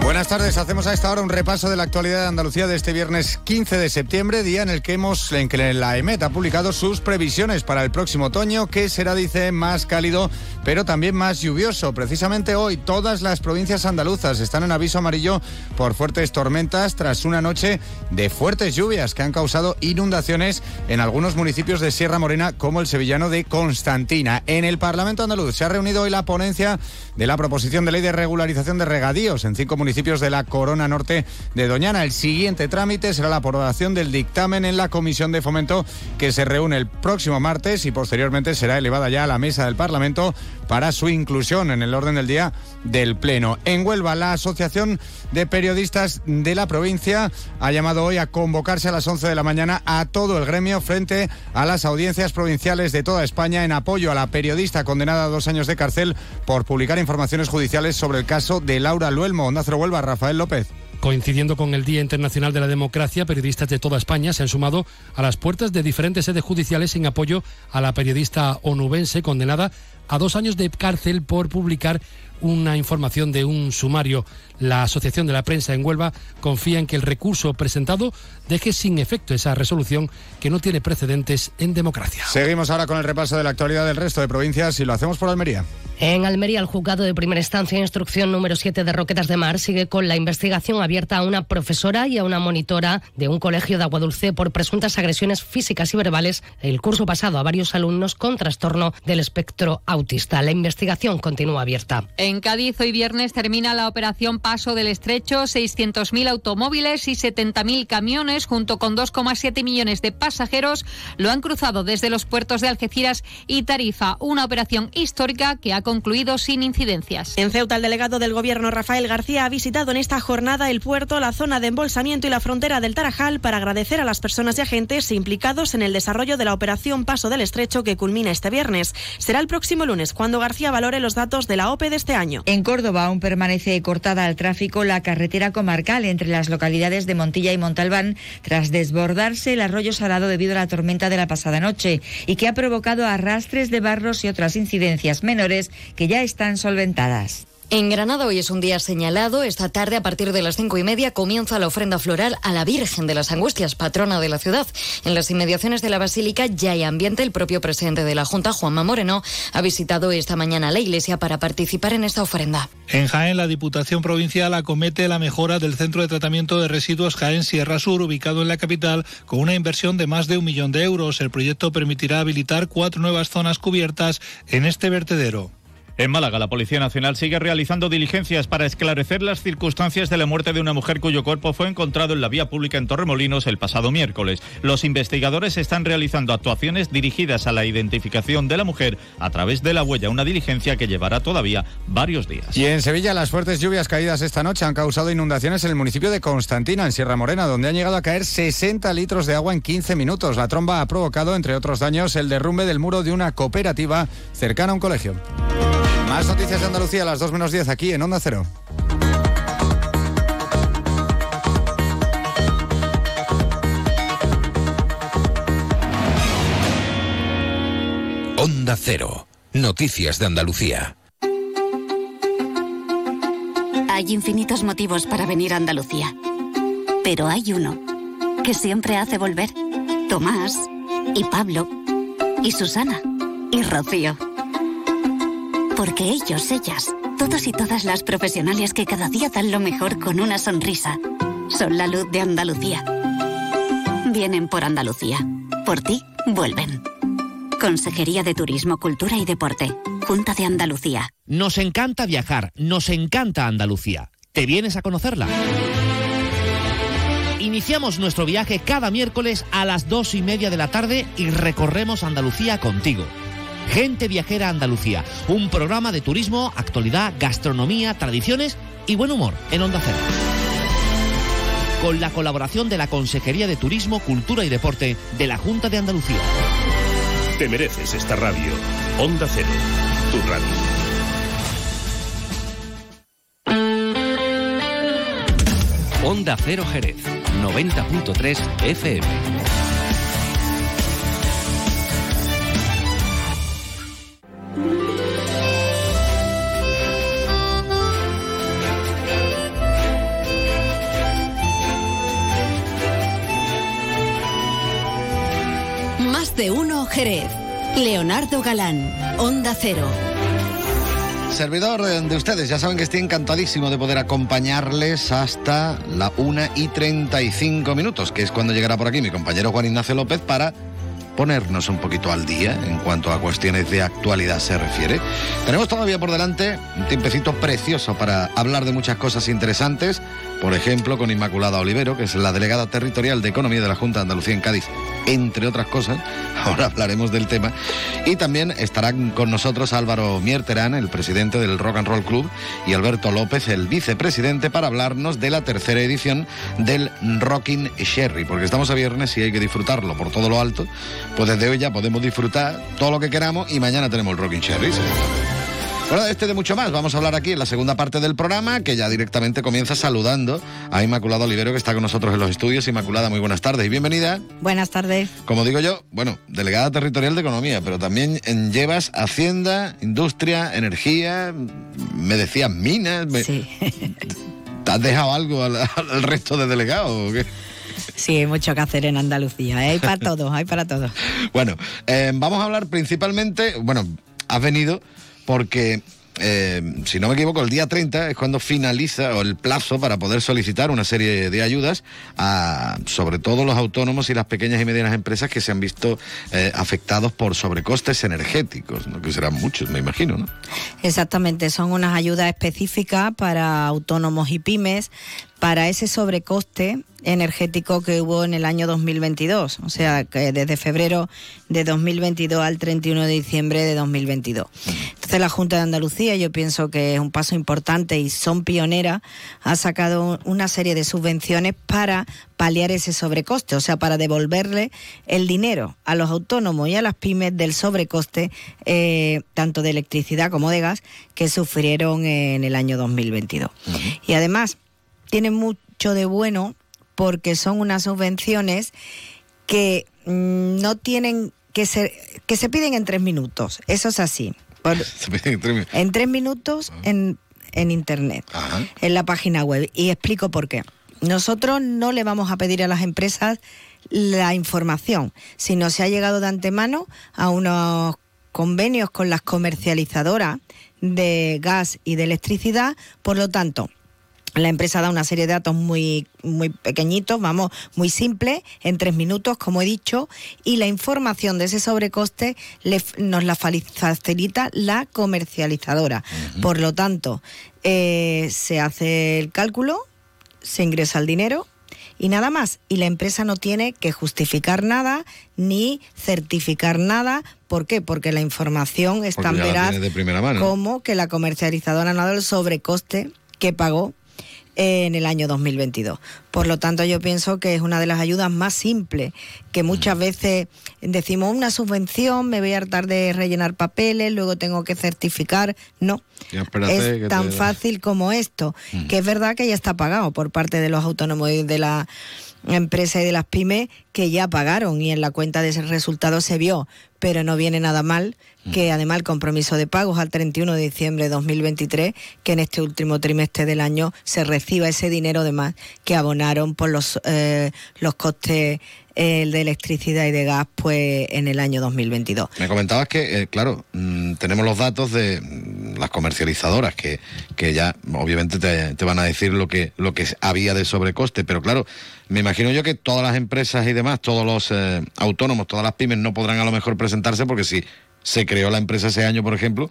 Buenas tardes, hacemos a esta hora un repaso de la actualidad de Andalucía de este viernes 15 de septiembre, día en el que hemos en que la EMET ha publicado sus previsiones para el próximo otoño, que será, dice, más cálido, pero también más lluvioso. Precisamente hoy todas las provincias andaluzas están en aviso amarillo por fuertes tormentas tras una noche de fuertes lluvias que han causado inundaciones en algunos municipios de Sierra Morena, como el sevillano de Constantina. En el Parlamento andaluz se ha reunido hoy la ponencia de la proposición de ley de regularización de regadíos en cinco municipios de la Corona Norte de Doñana. El siguiente trámite será la aprobación del dictamen en la Comisión de Fomento que se reúne el próximo martes y posteriormente será elevada ya a la mesa del Parlamento para su inclusión en el orden del día del Pleno. En Huelva, la Asociación de Periodistas de la provincia ha llamado hoy a convocarse a las 11 de la mañana a todo el gremio frente a las audiencias provinciales de toda España en apoyo a la periodista condenada a dos años de cárcel por publicar informaciones judiciales sobre el caso de Laura Luelmo. Onda Huelva, Rafael López. Coincidiendo con el Día Internacional de la Democracia, periodistas de toda España se han sumado a las puertas de diferentes sedes judiciales en apoyo a la periodista onubense condenada a dos años de cárcel por publicar una información de un sumario. La Asociación de la Prensa en Huelva confía en que el recurso presentado deje sin efecto esa resolución que no tiene precedentes en democracia. Seguimos ahora con el repaso de la actualidad del resto de provincias y lo hacemos por Almería. En Almería, el juzgado de primera instancia, instrucción número 7 de Roquetas de Mar, sigue con la investigación abierta a una profesora y a una monitora de un colegio de Aguadulce por presuntas agresiones físicas y verbales el curso pasado a varios alumnos con trastorno del espectro autista autista. La investigación continúa abierta. En Cádiz hoy viernes termina la operación Paso del Estrecho. 600.000 automóviles y 70.000 camiones, junto con 2,7 millones de pasajeros, lo han cruzado desde los puertos de Algeciras y Tarifa. Una operación histórica que ha concluido sin incidencias. En Ceuta, el delegado del Gobierno Rafael García ha visitado en esta jornada el puerto, la zona de embolsamiento y la frontera del Tarajal para agradecer a las personas y agentes implicados en el desarrollo de la operación Paso del Estrecho que culmina este viernes. Será el próximo lunes cuando García valore los datos de la OPE de este año. En Córdoba aún permanece cortada al tráfico la carretera comarcal entre las localidades de Montilla y Montalbán tras desbordarse el arroyo salado debido a la tormenta de la pasada noche y que ha provocado arrastres de barros y otras incidencias menores que ya están solventadas. En Granada hoy es un día señalado. Esta tarde, a partir de las cinco y media, comienza la ofrenda floral a la Virgen de las Angustias, patrona de la ciudad. En las inmediaciones de la Basílica ya hay ambiente. El propio presidente de la Junta, Juanma Moreno, ha visitado esta mañana la iglesia para participar en esta ofrenda. En Jaén, la Diputación Provincial acomete la mejora del centro de tratamiento de residuos Jaén Sierra Sur, ubicado en la capital, con una inversión de más de un millón de euros. El proyecto permitirá habilitar cuatro nuevas zonas cubiertas en este vertedero. En Málaga, la Policía Nacional sigue realizando diligencias para esclarecer las circunstancias de la muerte de una mujer cuyo cuerpo fue encontrado en la vía pública en Torremolinos el pasado miércoles. Los investigadores están realizando actuaciones dirigidas a la identificación de la mujer a través de la huella, una diligencia que llevará todavía varios días. Y en Sevilla, las fuertes lluvias caídas esta noche han causado inundaciones en el municipio de Constantina, en Sierra Morena, donde han llegado a caer 60 litros de agua en 15 minutos. La tromba ha provocado, entre otros daños, el derrumbe del muro de una cooperativa cercana a un colegio. Más noticias de Andalucía a las 2 menos 10 aquí en Onda Cero. Onda Cero. Noticias de Andalucía. Hay infinitos motivos para venir a Andalucía. Pero hay uno que siempre hace volver. Tomás y Pablo y Susana y Rocío. Porque ellos, ellas, todos y todas las profesionales que cada día dan lo mejor con una sonrisa, son la luz de Andalucía. Vienen por Andalucía. Por ti, vuelven. Consejería de Turismo, Cultura y Deporte. Junta de Andalucía. Nos encanta viajar, nos encanta Andalucía. ¿Te vienes a conocerla? Iniciamos nuestro viaje cada miércoles a las dos y media de la tarde y recorremos Andalucía contigo. Gente Viajera Andalucía, un programa de turismo, actualidad, gastronomía, tradiciones y buen humor en Onda Cero. Con la colaboración de la Consejería de Turismo, Cultura y Deporte de la Junta de Andalucía. Te mereces esta radio. Onda Cero, tu radio. Onda Cero Jerez, 90.3 FM. Jerez. Leonardo Galán, Onda Cero. Servidor eh, de ustedes, ya saben que estoy encantadísimo de poder acompañarles hasta la 1 y 35 minutos, que es cuando llegará por aquí mi compañero Juan Ignacio López para ponernos un poquito al día en cuanto a cuestiones de actualidad se refiere. Tenemos todavía por delante un tiempecito precioso para hablar de muchas cosas interesantes, por ejemplo con Inmaculada Olivero, que es la delegada territorial de Economía de la Junta de Andalucía en Cádiz, entre otras cosas. Ahora hablaremos del tema. Y también estarán con nosotros Álvaro Mierterán, el presidente del Rock and Roll Club, y Alberto López, el vicepresidente, para hablarnos de la tercera edición del Rocking Sherry, porque estamos a viernes y hay que disfrutarlo por todo lo alto. Pues desde hoy ya podemos disfrutar todo lo que queramos y mañana tenemos el Rocking Sherry. Bueno, de este de mucho más, vamos a hablar aquí en la segunda parte del programa, que ya directamente comienza saludando a Inmaculada Olivero, que está con nosotros en los estudios. Inmaculada, muy buenas tardes y bienvenida. Buenas tardes. Como digo yo, bueno, delegada territorial de Economía, pero también en- llevas Hacienda, Industria, Energía, me decías minas. me- ¿Te has dejado algo al, al resto de delegados o qué? Sí, hay mucho que hacer en Andalucía. ¿eh? Hay para todos, hay para todos. Bueno, eh, vamos a hablar principalmente, bueno, has venido porque eh, si no me equivoco, el día 30 es cuando finaliza el plazo para poder solicitar una serie de ayudas a sobre todo los autónomos y las pequeñas y medianas empresas que se han visto eh, afectados por sobrecostes energéticos, ¿no? que serán muchos, me imagino, ¿no? Exactamente, son unas ayudas específicas para autónomos y pymes para ese sobrecoste energético que hubo en el año 2022, o sea, que desde febrero de 2022 al 31 de diciembre de 2022. Entonces la Junta de Andalucía, yo pienso que es un paso importante y son pioneras, ha sacado una serie de subvenciones para paliar ese sobrecoste, o sea, para devolverle el dinero a los autónomos y a las pymes del sobrecoste, eh, tanto de electricidad como de gas, que sufrieron en el año 2022. Y además, tiene mucho de bueno porque son unas subvenciones que mm, no tienen que ser, que se piden en tres minutos. Eso es así. Se piden en tres minutos. En tres minutos en, en internet, en la página web. Y explico por qué. Nosotros no le vamos a pedir a las empresas la información, sino se ha llegado de antemano a unos convenios con las comercializadoras de gas y de electricidad, por lo tanto, la empresa da una serie de datos muy, muy pequeñitos, vamos, muy simples, en tres minutos, como he dicho, y la información de ese sobrecoste le- nos la facilita la comercializadora. Por lo tanto, eh, se hace el cálculo, se ingresa el dinero y nada más. Y la empresa no tiene que justificar nada ni certificar nada. ¿Por qué? Porque la información es tan veraz como que la comercializadora no ha dado el sobrecoste que pagó en el año 2022. Por lo tanto, yo pienso que es una de las ayudas más simples, que muchas Mm. veces decimos una subvención, me voy a hartar de rellenar papeles, luego tengo que certificar. No, es tan fácil como esto, Mm. que es verdad que ya está pagado por parte de los autónomos y de la empresa y de las pymes que ya pagaron y en la cuenta de ese resultado se vio, pero no viene nada mal que además el compromiso de pagos al 31 de diciembre de 2023, que en este último trimestre del año se reciba ese dinero de más que abonaron por los, eh, los costes eh, de electricidad y de gas pues en el año 2022. Me comentabas que, eh, claro, mm, tenemos los datos de mm, las comercializadoras que, que ya obviamente te, te van a decir lo que, lo que había de sobrecoste, pero claro, me imagino yo que todas las empresas y demás, todos los eh, autónomos, todas las pymes no podrán a lo mejor presentarse porque si se creó la empresa ese año, por ejemplo,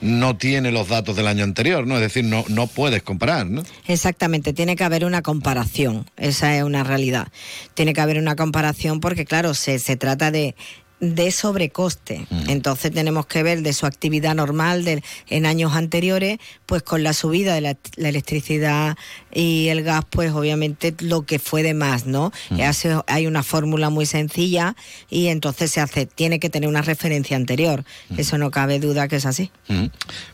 no tiene los datos del año anterior, ¿no? Es decir, no, no puedes comparar, ¿no? Exactamente, tiene que haber una comparación, esa es una realidad. Tiene que haber una comparación porque, claro, se, se trata de de sobrecoste. Entonces tenemos que ver de su actividad normal de, en años anteriores, pues con la subida de la, la electricidad y el gas, pues obviamente lo que fue de más, ¿no? Hace- hay una fórmula muy sencilla y entonces se hace, tiene que tener una referencia anterior. Eso no cabe duda que es así.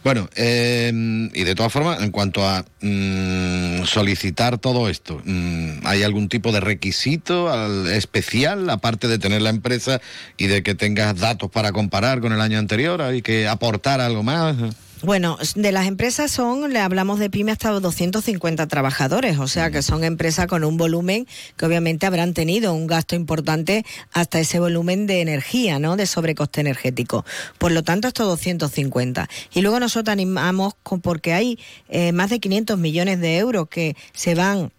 Bueno, eh, y de todas formas, en cuanto a mm, solicitar todo esto, mm, ¿hay algún tipo de requisito al- especial, aparte de tener la empresa y de que tengas datos para comparar con el año anterior? ¿Hay que aportar algo más? Bueno, de las empresas son, le hablamos de pyme hasta 250 trabajadores, o sea que son empresas con un volumen que obviamente habrán tenido un gasto importante hasta ese volumen de energía, ¿no? De sobrecoste energético. Por lo tanto, estos 250. Y luego nosotros animamos con, porque hay eh, más de 500 millones de euros que se van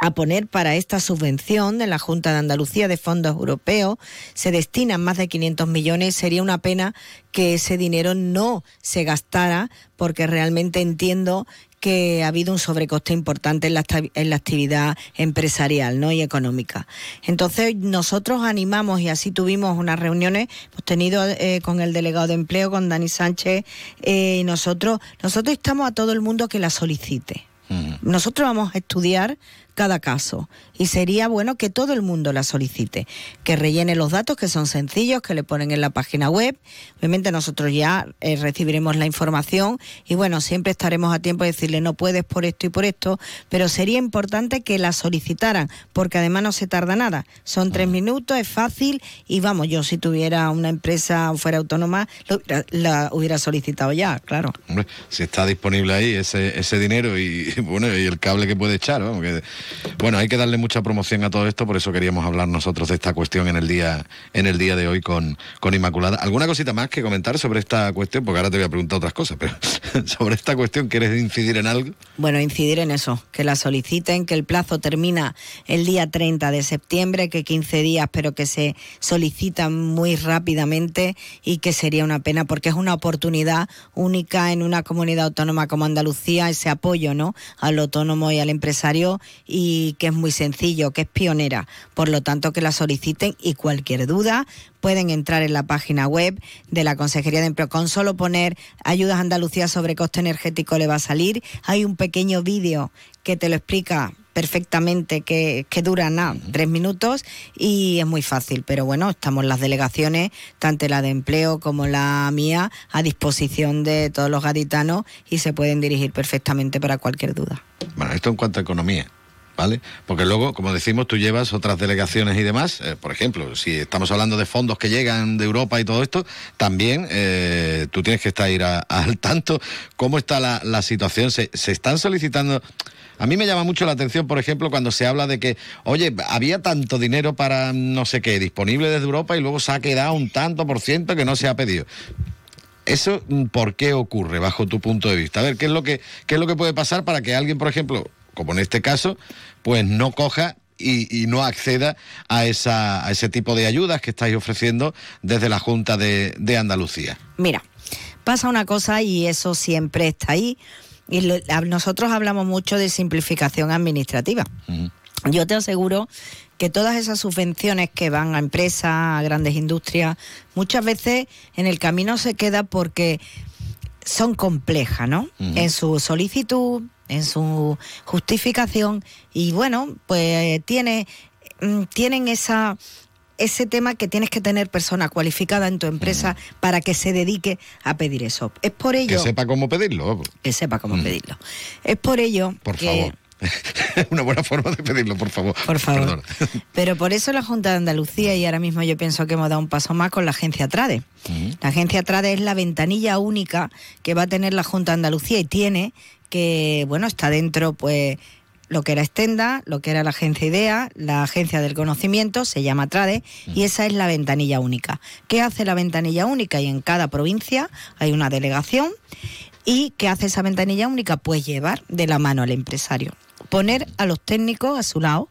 a poner para esta subvención de la Junta de Andalucía de fondos europeos. Se destinan más de 500 millones. Sería una pena que ese dinero no se gastara porque realmente entiendo que ha habido un sobrecoste importante en la, en la actividad empresarial ¿no? y económica. Entonces nosotros animamos y así tuvimos unas reuniones, hemos tenido eh, con el delegado de empleo, con Dani Sánchez, eh, y nosotros, nosotros estamos a todo el mundo que la solicite. Nosotros vamos a estudiar cada caso y sería bueno que todo el mundo la solicite, que rellene los datos que son sencillos, que le ponen en la página web. Obviamente nosotros ya eh, recibiremos la información y bueno, siempre estaremos a tiempo de decirle no puedes por esto y por esto, pero sería importante que la solicitaran porque además no se tarda nada. Son tres minutos, es fácil y vamos, yo si tuviera una empresa o fuera autónoma, lo la hubiera solicitado ya, claro. Hombre, si está disponible ahí ese, ese dinero y bueno y el cable que puede echar, vamos, que Bueno, hay que darle mucha promoción a todo esto, por eso queríamos hablar nosotros de esta cuestión en el día, en el día de hoy con, con Inmaculada. ¿Alguna cosita más que comentar sobre esta cuestión? Porque ahora te voy a preguntar otras cosas, pero sobre esta cuestión, ¿quieres incidir en algo? Bueno, incidir en eso, que la soliciten, que el plazo termina el día 30 de septiembre, que 15 días, pero que se solicitan muy rápidamente y que sería una pena porque es una oportunidad única en una comunidad autónoma como Andalucía, ese apoyo ¿no? al autónomo y al empresario y que es muy sencillo, que es pionera. Por lo tanto, que la soliciten y cualquier duda pueden entrar en la página web de la Consejería de Empleo. Con solo poner ayudas Andalucía sobre coste energético le va a salir. Hay un pequeño vídeo que te lo explica perfectamente que, que dura nada, tres minutos y es muy fácil. Pero bueno, estamos las delegaciones, tanto la de empleo como la mía, a disposición de todos los gaditanos y se pueden dirigir perfectamente para cualquier duda. Bueno, esto en cuanto a economía. ¿Vale? Porque luego, como decimos, tú llevas otras delegaciones y demás. eh, por ejemplo, si estamos hablando de fondos que llegan de Europa y todo esto, también eh, tú tienes que estar al tanto. ¿Cómo está la, la situación? ¿Se, se están solicitando? A mí me llama mucho la atención, por ejemplo, cuando se habla de que, oye, había tanto dinero para no sé qué disponible desde Europa y luego se ha quedado un tanto por ciento que no se ha pedido. ¿Eso mm, por qué ocurre bajo tu punto de vista? A ver, ¿qué es lo que, qué es lo que puede pasar para que alguien, por ejemplo, como en este caso, pues no coja y, y no acceda a, esa, a ese tipo de ayudas que estáis ofreciendo desde la Junta de, de Andalucía? Mira, pasa una cosa y eso siempre está ahí. Y lo- nosotros hablamos mucho de simplificación administrativa. Yo te aseguro que todas esas subvenciones que van a empresas, a grandes industrias, muchas veces en el camino se queda porque son complejas, ¿no? En su solicitud, en su justificación y bueno, pues tiene mm, tienen esa ese tema que tienes que tener persona cualificada en tu empresa para que se dedique a pedir eso. Es por ello Que sepa cómo pedirlo. que sepa cómo pedirlo. Es por ello Por que favor. Una buena forma de pedirlo, por favor. Por favor. Pero por eso la Junta de Andalucía, y ahora mismo yo pienso que hemos dado un paso más con la agencia TRADE. La agencia TRADE es la ventanilla única que va a tener la Junta de Andalucía y tiene que, bueno, está dentro, pues, lo que era Estenda, lo que era la agencia IDEA, la agencia del conocimiento, se llama TRADE, y esa es la ventanilla única. ¿Qué hace la ventanilla única? Y en cada provincia hay una delegación. ¿Y qué hace esa ventanilla única? Pues llevar de la mano al empresario. Poner a los técnicos a su lado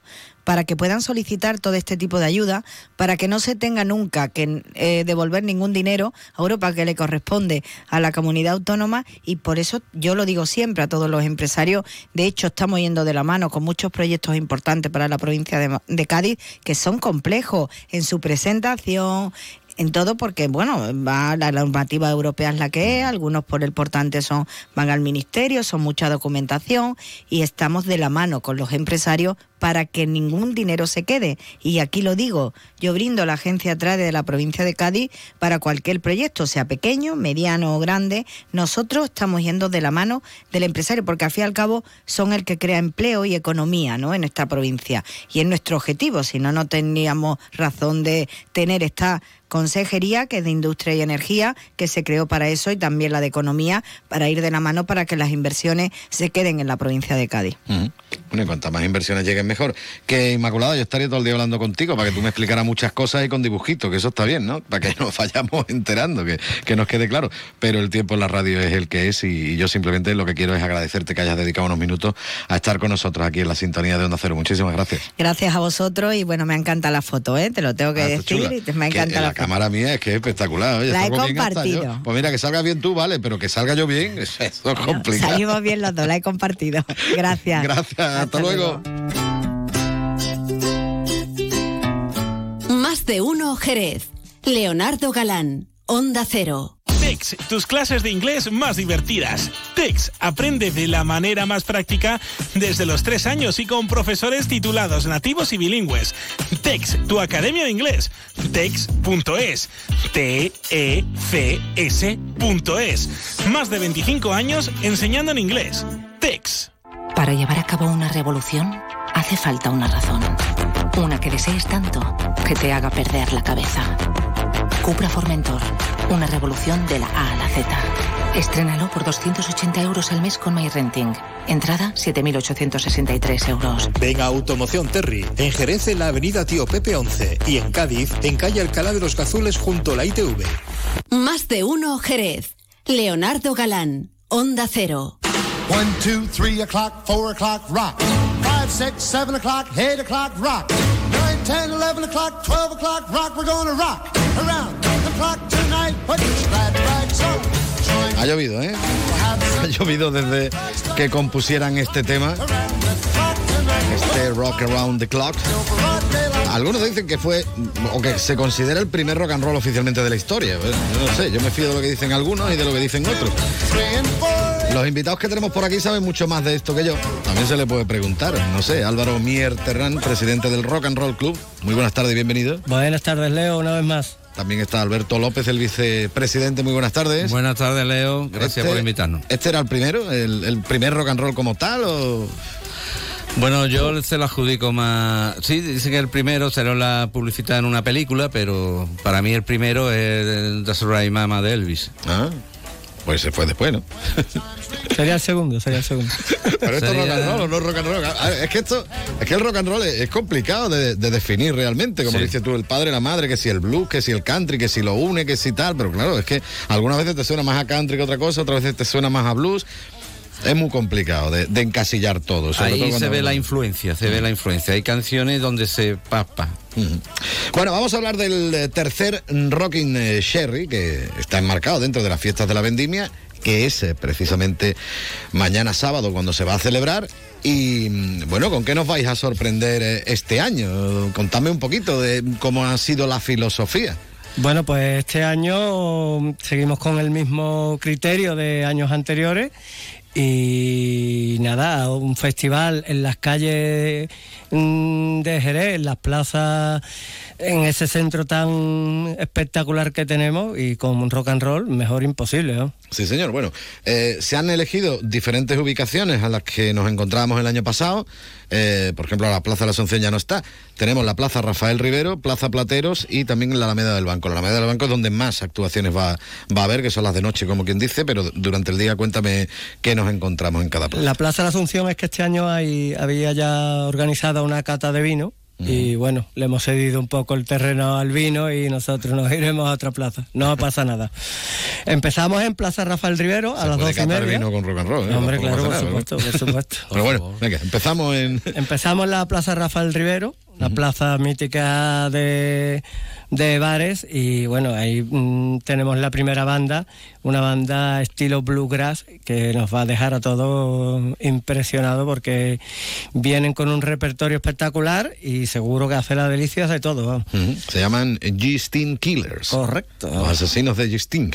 para que puedan solicitar todo este tipo de ayuda, para que no se tenga nunca que eh, devolver ningún dinero a Europa que le corresponde a la comunidad autónoma. Y por eso yo lo digo siempre a todos los empresarios, de hecho estamos yendo de la mano con muchos proyectos importantes para la provincia de, de Cádiz que son complejos en su presentación, en todo porque bueno va la normativa europea es la que es algunos por el portante son van al ministerio son mucha documentación y estamos de la mano con los empresarios para que ningún dinero se quede y aquí lo digo yo brindo la agencia TRADE de la provincia de Cádiz para cualquier proyecto sea pequeño mediano o grande nosotros estamos yendo de la mano del empresario porque al fin y al cabo son el que crea empleo y economía ¿no? en esta provincia y es nuestro objetivo si no no teníamos razón de tener esta consejería que es de industria y energía que se creó para eso y también la de economía para ir de la mano para que las inversiones se queden en la provincia de Cádiz. Bueno, y cuantas más inversiones lleguen mejor. Que Inmaculada, yo estaría todo el día hablando contigo para que tú me explicaras muchas cosas y con dibujitos, que eso está bien, ¿no? Para que nos vayamos enterando, que, que nos quede claro. Pero el tiempo en la radio es el que es y, y yo simplemente lo que quiero es agradecerte que hayas dedicado unos minutos a estar con nosotros aquí en la sintonía de Onda Cero. Muchísimas gracias. Gracias a vosotros y bueno, me encanta la foto, ¿eh? te lo tengo que Ah, decir, te- me Que encanta la la cámara mía es que es espectacular. Oye, La he compartido. Pues mira, que salgas bien tú, vale, pero que salga yo bien, eso es complicado. Salimos bien los dos, la he compartido. Gracias. Gracias, hasta, luego. Más de uno Jerez. Leonardo Galán, Onda Cero. TEX, tus clases de inglés más divertidas. TEX, aprende de la manera más práctica desde los tres años y con profesores titulados nativos y bilingües. TEX, tu academia de inglés. TEX.es. T-E-C-S.es. Más de 25 años enseñando en inglés. TEX. Para llevar a cabo una revolución hace falta una razón. Una que desees tanto que te haga perder la cabeza. Cupra Formentor. Una revolución de la A a la Z. Estrénalo por 280 euros al mes con MyRenting. Entrada 7.863 euros. Ven a Automoción Terry, en Jerez en la avenida Tío Pepe 11 y en Cádiz en calle Alcalá de los Gazules junto a la ITV. Más de uno Jerez. Leonardo Galán, Onda Cero. 1, 2, 3 o'clock, 4 o'clock, rock. 5, 6, 7 o'clock, 8 o'clock, rock. 9, 10, 11 o'clock, 12 o'clock, rock. We're gonna rock around the clock tonight. Put your glad rags on. Ha llovido, ¿eh? Ha llovido desde que compusieran este tema. Este Rock Around the Clock. Algunos dicen que fue, o que se considera el primer rock and roll oficialmente de la historia. Yo no sé, yo me fío de lo que dicen algunos y de lo que dicen otros. Los invitados que tenemos por aquí saben mucho más de esto que yo. También se le puede preguntar. No sé, Álvaro Mier Terrán, presidente del Rock and Roll Club. Muy buenas tardes y bienvenido. Buenas tardes, Leo, una vez más. También está Alberto López, el vicepresidente. Muy buenas tardes. Buenas tardes, Leo. Gracias Este- por invitarnos. ¿Este era el primero? ¿El, el primer rock and roll como tal? O... Bueno, yo se lo adjudico más. Sí, dicen que el primero será la publicidad en una película, pero para mí el primero es el That's Right Mama de Elvis. Ah, pues se fue después, ¿no? Sería el segundo, sería el segundo. Pero esto es rock Sería- and roll o no rock and roll. Es que esto, es que el rock and roll es, es complicado de, de definir realmente, como Sí. dices tú, el padre, la madre, que si el blues, que si el country, que si lo une, que si tal, pero claro, es que algunas veces te suena más a country que otra cosa, otras veces te suena más a blues. Es muy complicado de, de encasillar todo. sobre todo Ahí se cuando- ve la influencia, se ve la influencia. Hay canciones donde se papa. Bueno, vamos a hablar del eh, tercer Rocking Sherry, que está enmarcado dentro de las fiestas de la vendimia, que es eh, precisamente mañana sábado cuando se va a celebrar. Y mm, bueno, ¿con qué nos vais a sorprender eh, este año? Contadme un poquito de cómo ha sido la filosofía. Bueno, pues este año seguimos con el mismo criterio de años anteriores y nada, un festival en las calles mm, de Jerez, en las plazas, en ese centro tan espectacular que tenemos y con rock and roll, mejor imposible, ¿no? Sí, señor. Bueno, eh, se han elegido diferentes ubicaciones a las que nos encontrábamos el año pasado. Eh, por ejemplo, la Plaza de la Asunción ya no está. Tenemos la Plaza Rafael Rivero, Plaza Plateros y también la Alameda del Banco. La Alameda del Banco es donde más actuaciones va, va a haber, que son las de noche, como quien dice, pero durante el día cuéntame qué nos encontramos en cada plaza. La Plaza de la Asunción es que este año hay, había ya organizada una cata de vino y bueno, le hemos cedido un poco el terreno al vino y nosotros nos iremos a otra plaza. No pasa nada. Empezamos en Plaza Rafael Rivero a Se las doce y media. vino con rock and roll, ¿eh? Hombre, claro, por supuesto, por supuesto. Pero bueno, venga, empezamos en... Empezamos en la Plaza Rafael Rivero, la plaza mítica de, de bares y bueno, ahí mm, tenemos la primera banda, una banda estilo bluegrass que nos va a dejar a todos impresionados porque vienen con un repertorio espectacular y seguro que hace la delicia de todo. Se llaman G-Sting Killers. Correcto. Los asesinos de G-Sting.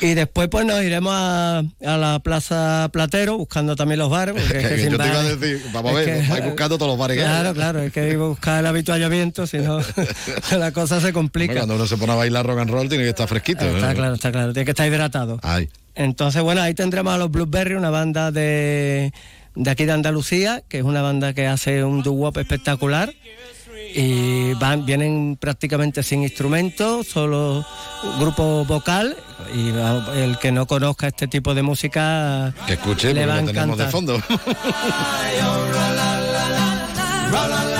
Y después pues nos iremos a, a la Plaza Platero buscando también los bares. Porque es que sin Yo te iba a decir, vamos a ver, que- vais buscando todos los bares que hay. Claro, claro, es que que buscar el habituallamiento, si no la cosa se Hombre, complica. Cuando uno se pone a bailar rock and roll tiene que estar fresquito. Está ¿eh? claro, está claro, tiene que estar hidratado. Ay. Entonces, bueno, ahí tendremos a los Blueberry, una banda de, de aquí de Andalucía, que es una banda que hace un doo-wop espectacular. Y van, vienen prácticamente sin instrumentos, solo grupo vocal. Y el que no conozca este tipo de música Que escuche, le va a tenemos de fondo.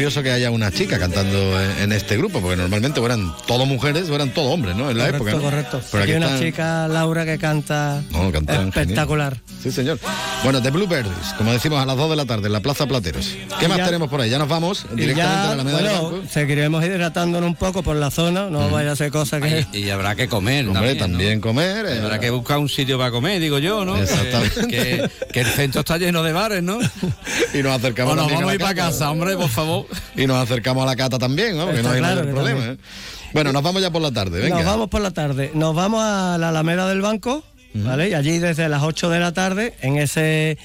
curioso que haya una chica cantando en, en este grupo, porque normalmente eran todo mujeres o eran todo hombres, ¿no? En la Correcto, época. ¿no? correcto. Pero Aquí aquí hay una están- chica, Laura, que canta No, espectacular. genial. Sí, señor. Bueno, The Bluebirds, como decimos, a las 2 de la tarde en la Plaza Plateros. ¿Qué Y más ya- tenemos por ahí? Ya nos vamos directamente a la del bueno, seguiremos hidratándonos un poco por la zona, no vaya a ser cosa que... Y habrá que comer. Hombre, también, también ¿no? comer. eh, Habrá que buscar un sitio para comer, digo yo, ¿no? Exactamente. Que, que el centro está lleno de bares, ¿no? Y nos acercamos O nos vamos a ir para casa, hombre, por favor. Y nos acercamos a la cata también, ¿no? Porque no hay claro que problema. ¿eh? Bueno, nos vamos ya por la tarde, venga. Nos vamos por la tarde, nos vamos a la Alameda del Banco, ¿vale? Y allí desde las 8 de la tarde, en ese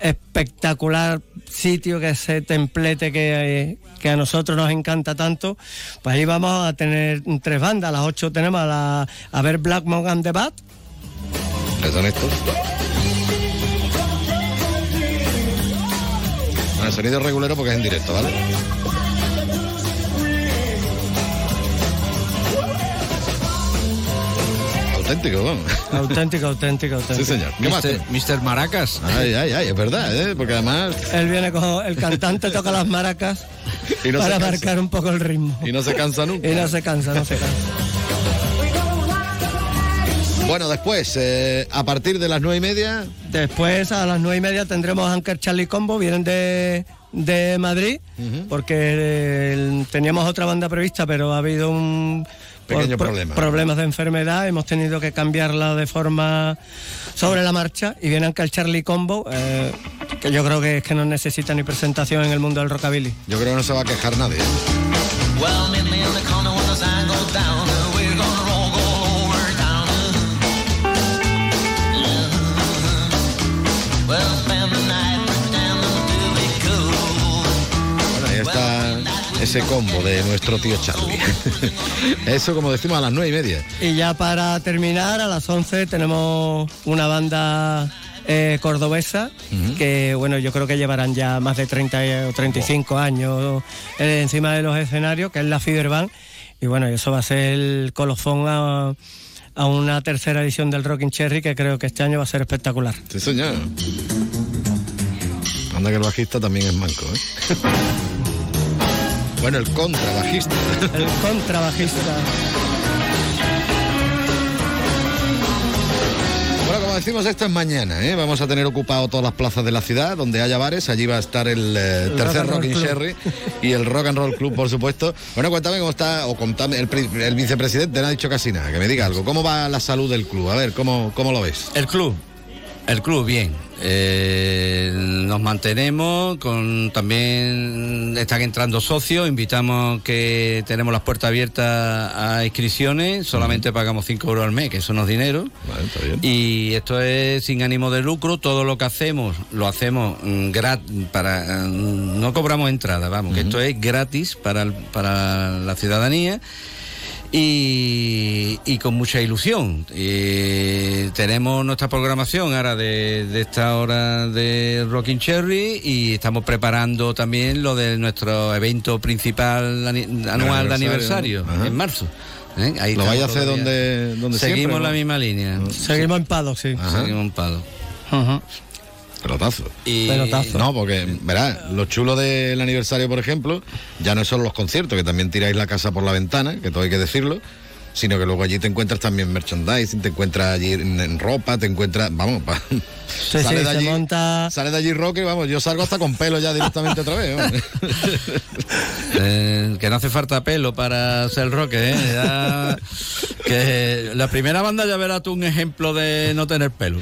espectacular sitio, que ese templete que, que a nosotros nos encanta tanto, pues ahí vamos a tener tres bandas. A las 8 tenemos a, la, a ver Black Monk and the Bat, ¿Qué son estos? Con el sonido regulero porque es en directo, ¿vale? Auténtico, vamos. Auténtico, auténtico, auténtico. Sí, señor. ¿Qué más? Mr. Maracas. Ay, ay, ay, es verdad, ¿eh? Porque además... Él viene con el cantante toca las maracas Y no se para marcar un poco el ritmo. Y no se cansa nunca. Y no se cansa, no se cansa. Bueno, después, eh, a partir de las nueve y media... Después a las nueve y media tendremos Anker Charlie Combo, vienen de, de Madrid, porque eh, teníamos otra banda prevista, pero ha habido un Pequeño por- problema. problemas de enfermedad, hemos tenido que cambiarla de forma sobre la marcha y viene Anker Charlie Combo, eh, que yo creo que es que no necesita ni presentación en el mundo del rockabilly. Yo creo que no se va a quejar nadie. Ese combo de nuestro tío Charlie. Eso, como decimos, a las nueve y media. Y ya para terminar, a las 11 tenemos una banda eh, cordobesa que, bueno, yo creo que llevarán ya más de 30 o 35 años eh, encima de los escenarios, que es la Fiberband. Y bueno, eso va a ser el colofón a, a una tercera edición del Rocking Cherry que creo que este año va a ser espectacular. Sí, señor. Anda que el bajista también es manco, ¿eh? Bueno, el contrabajista. El contrabajista. Bueno, como decimos, esto es mañana, ¿eh? Vamos a tener ocupado todas las plazas de la ciudad, donde haya bares. Allí va a estar el, eh, El tercer Rock and. Sherry y el Rock and Roll Club, por supuesto. Bueno, cuéntame cómo está, o contame, el vicepresidente no ha dicho casi nada, que me diga algo. ¿Cómo va la salud del club? A ver, ¿cómo, cómo lo ves? El club. El club, bien. Eh, nos mantenemos, con también están entrando socios, invitamos que tenemos las puertas abiertas a inscripciones, solamente pagamos 5 euros al mes, que eso no es dinero. Y esto es sin ánimo de lucro, todo lo que hacemos lo hacemos gratis, para, mm, no cobramos entrada, vamos, que esto es gratis para, para la ciudadanía y, y con mucha ilusión. Y tenemos nuestra programación ahora de, de esta hora de Rocking Cherry y estamos preparando también lo de nuestro evento principal anual de aniversario. Ajá. en marzo. ¿eh? Ahí ¿Lo vais a hacer donde- donde Seguimos siempre, la no? misma línea. Seguimos en palo, sí. Seguimos en palo. Pelotazo. Y- Pelotazo. No, porque, verá, lo chulo del aniversario, por ejemplo, ya no es solo los conciertos, que también tiráis la casa por la ventana, que todo hay que decirlo, sino que luego allí te encuentras también merchandising, te encuentras allí en, en ropa, te encuentras, vamos, pa- Sí, sale sí, de se allí, monta- sale de allí rock y vamos, yo salgo hasta con pelo ya directamente otra vez. Eh, que no hace falta pelo para ser rock, ¿eh? Ya- que la primera banda ya verás tú un ejemplo de no tener pelo.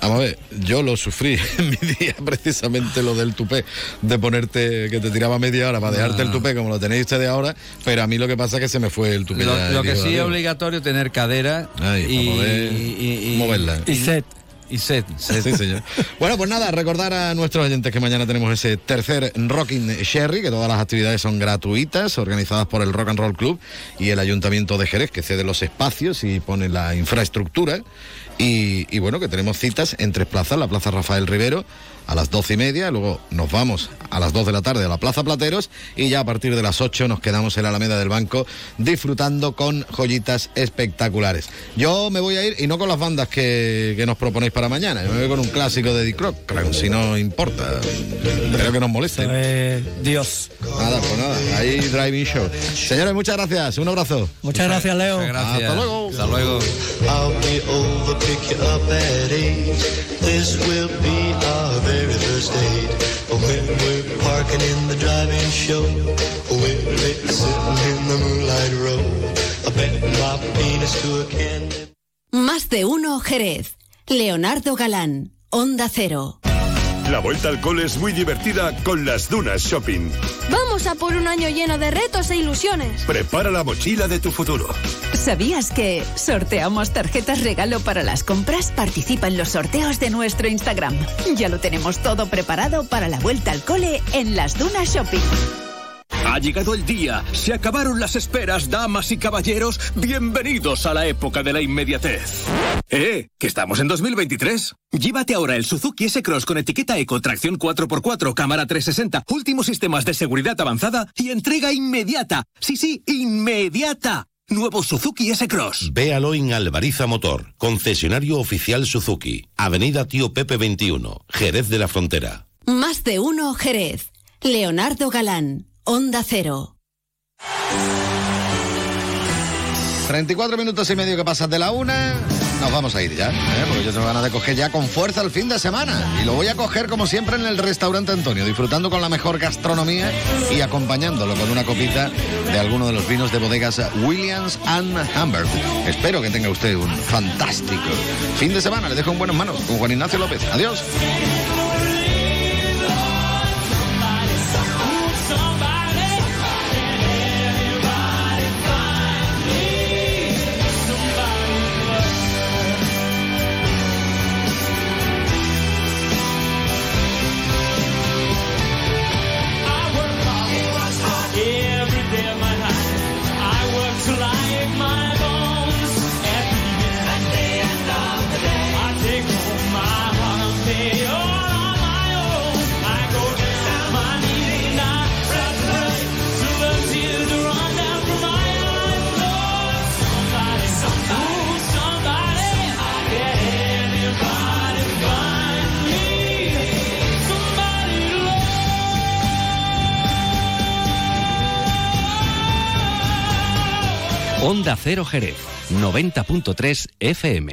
Vamos a ver, yo lo sufrí en mi día, precisamente lo del tupé, de ponerte, que te tiraba media hora para dejarte el tupé como lo tenéis ustedes ahora, pero a mí lo que pasa es que se me fue el tupé. Lo, ya, lo y que digo, sí es obligatorio tener cadera Ay, y- y- moverla. Y set. Y. Sí, señor. Bueno, pues nada, recordar a nuestros oyentes que mañana tenemos ese tercer Rocking Sherry, que todas las actividades son gratuitas, organizadas por el Rock and Roll Club y el Ayuntamiento de Jerez, que cede los espacios y pone la infraestructura. Y, y bueno, que tenemos citas en tres plazas, la Plaza Rafael Rivero a las doce y media, luego nos vamos a las dos de la tarde a la Plaza Plateros y ya a partir de las ocho nos quedamos en la Alameda del Banco disfrutando con joyitas espectaculares. Yo me voy a ir y no con las bandas que, que nos proponéis para mañana, yo me voy con un clásico de Dick Rock, claro, si no importa, espero que nos moleste. Eh, Dios. Nada, pues nada, ahí Driving Show. Señores, muchas gracias, un abrazo. Muchas gracias, Leo. Hasta luego. Hasta luego. I'll be over, pick you up at eight. This will be our Más de uno Jerez. Leonardo Galán, Onda Cero. La vuelta al cole es muy divertida con las Dunas Shopping. Vamos a por un año lleno de retos e ilusiones. Prepara la mochila de tu futuro. ¿Sabías que sorteamos tarjetas regalo para las compras? Participa en los sorteos de nuestro Instagram. Ya lo tenemos todo preparado para la vuelta al cole en las Dunas Shopping. Ha llegado el día. Se acabaron las esperas, damas y caballeros. Bienvenidos a la época de la inmediatez. ¡Eh! Que estamos en 2023. Llévate ahora el Suzuki S-Cross con etiqueta Eco, tracción 4x4, cámara 360, últimos sistemas de seguridad avanzada y entrega inmediata. Sí, sí, inmediata. Nuevo Suzuki S-Cross. Véalo en Alvariza Motor, concesionario oficial Suzuki, Avenida Tío Pepe 21, Jerez de la Frontera. Más de uno Jerez. Leonardo Galán, Onda Cero. 34 minutos y medio que pasas de la una. Nos vamos a ir ya, ¿eh? porque yo tengo ganas de coger ya con fuerza el fin de semana. Y lo voy a coger como siempre en el restaurante Antonio, disfrutando con la mejor gastronomía y acompañándolo con una copita de alguno de los vinos de bodegas Williams and Humbert. Espero que tenga usted un fantástico fin de semana. Le dejo en buenas manos con Juan Ignacio López. Adiós. Onda Cero Jerez, 90.3 FM.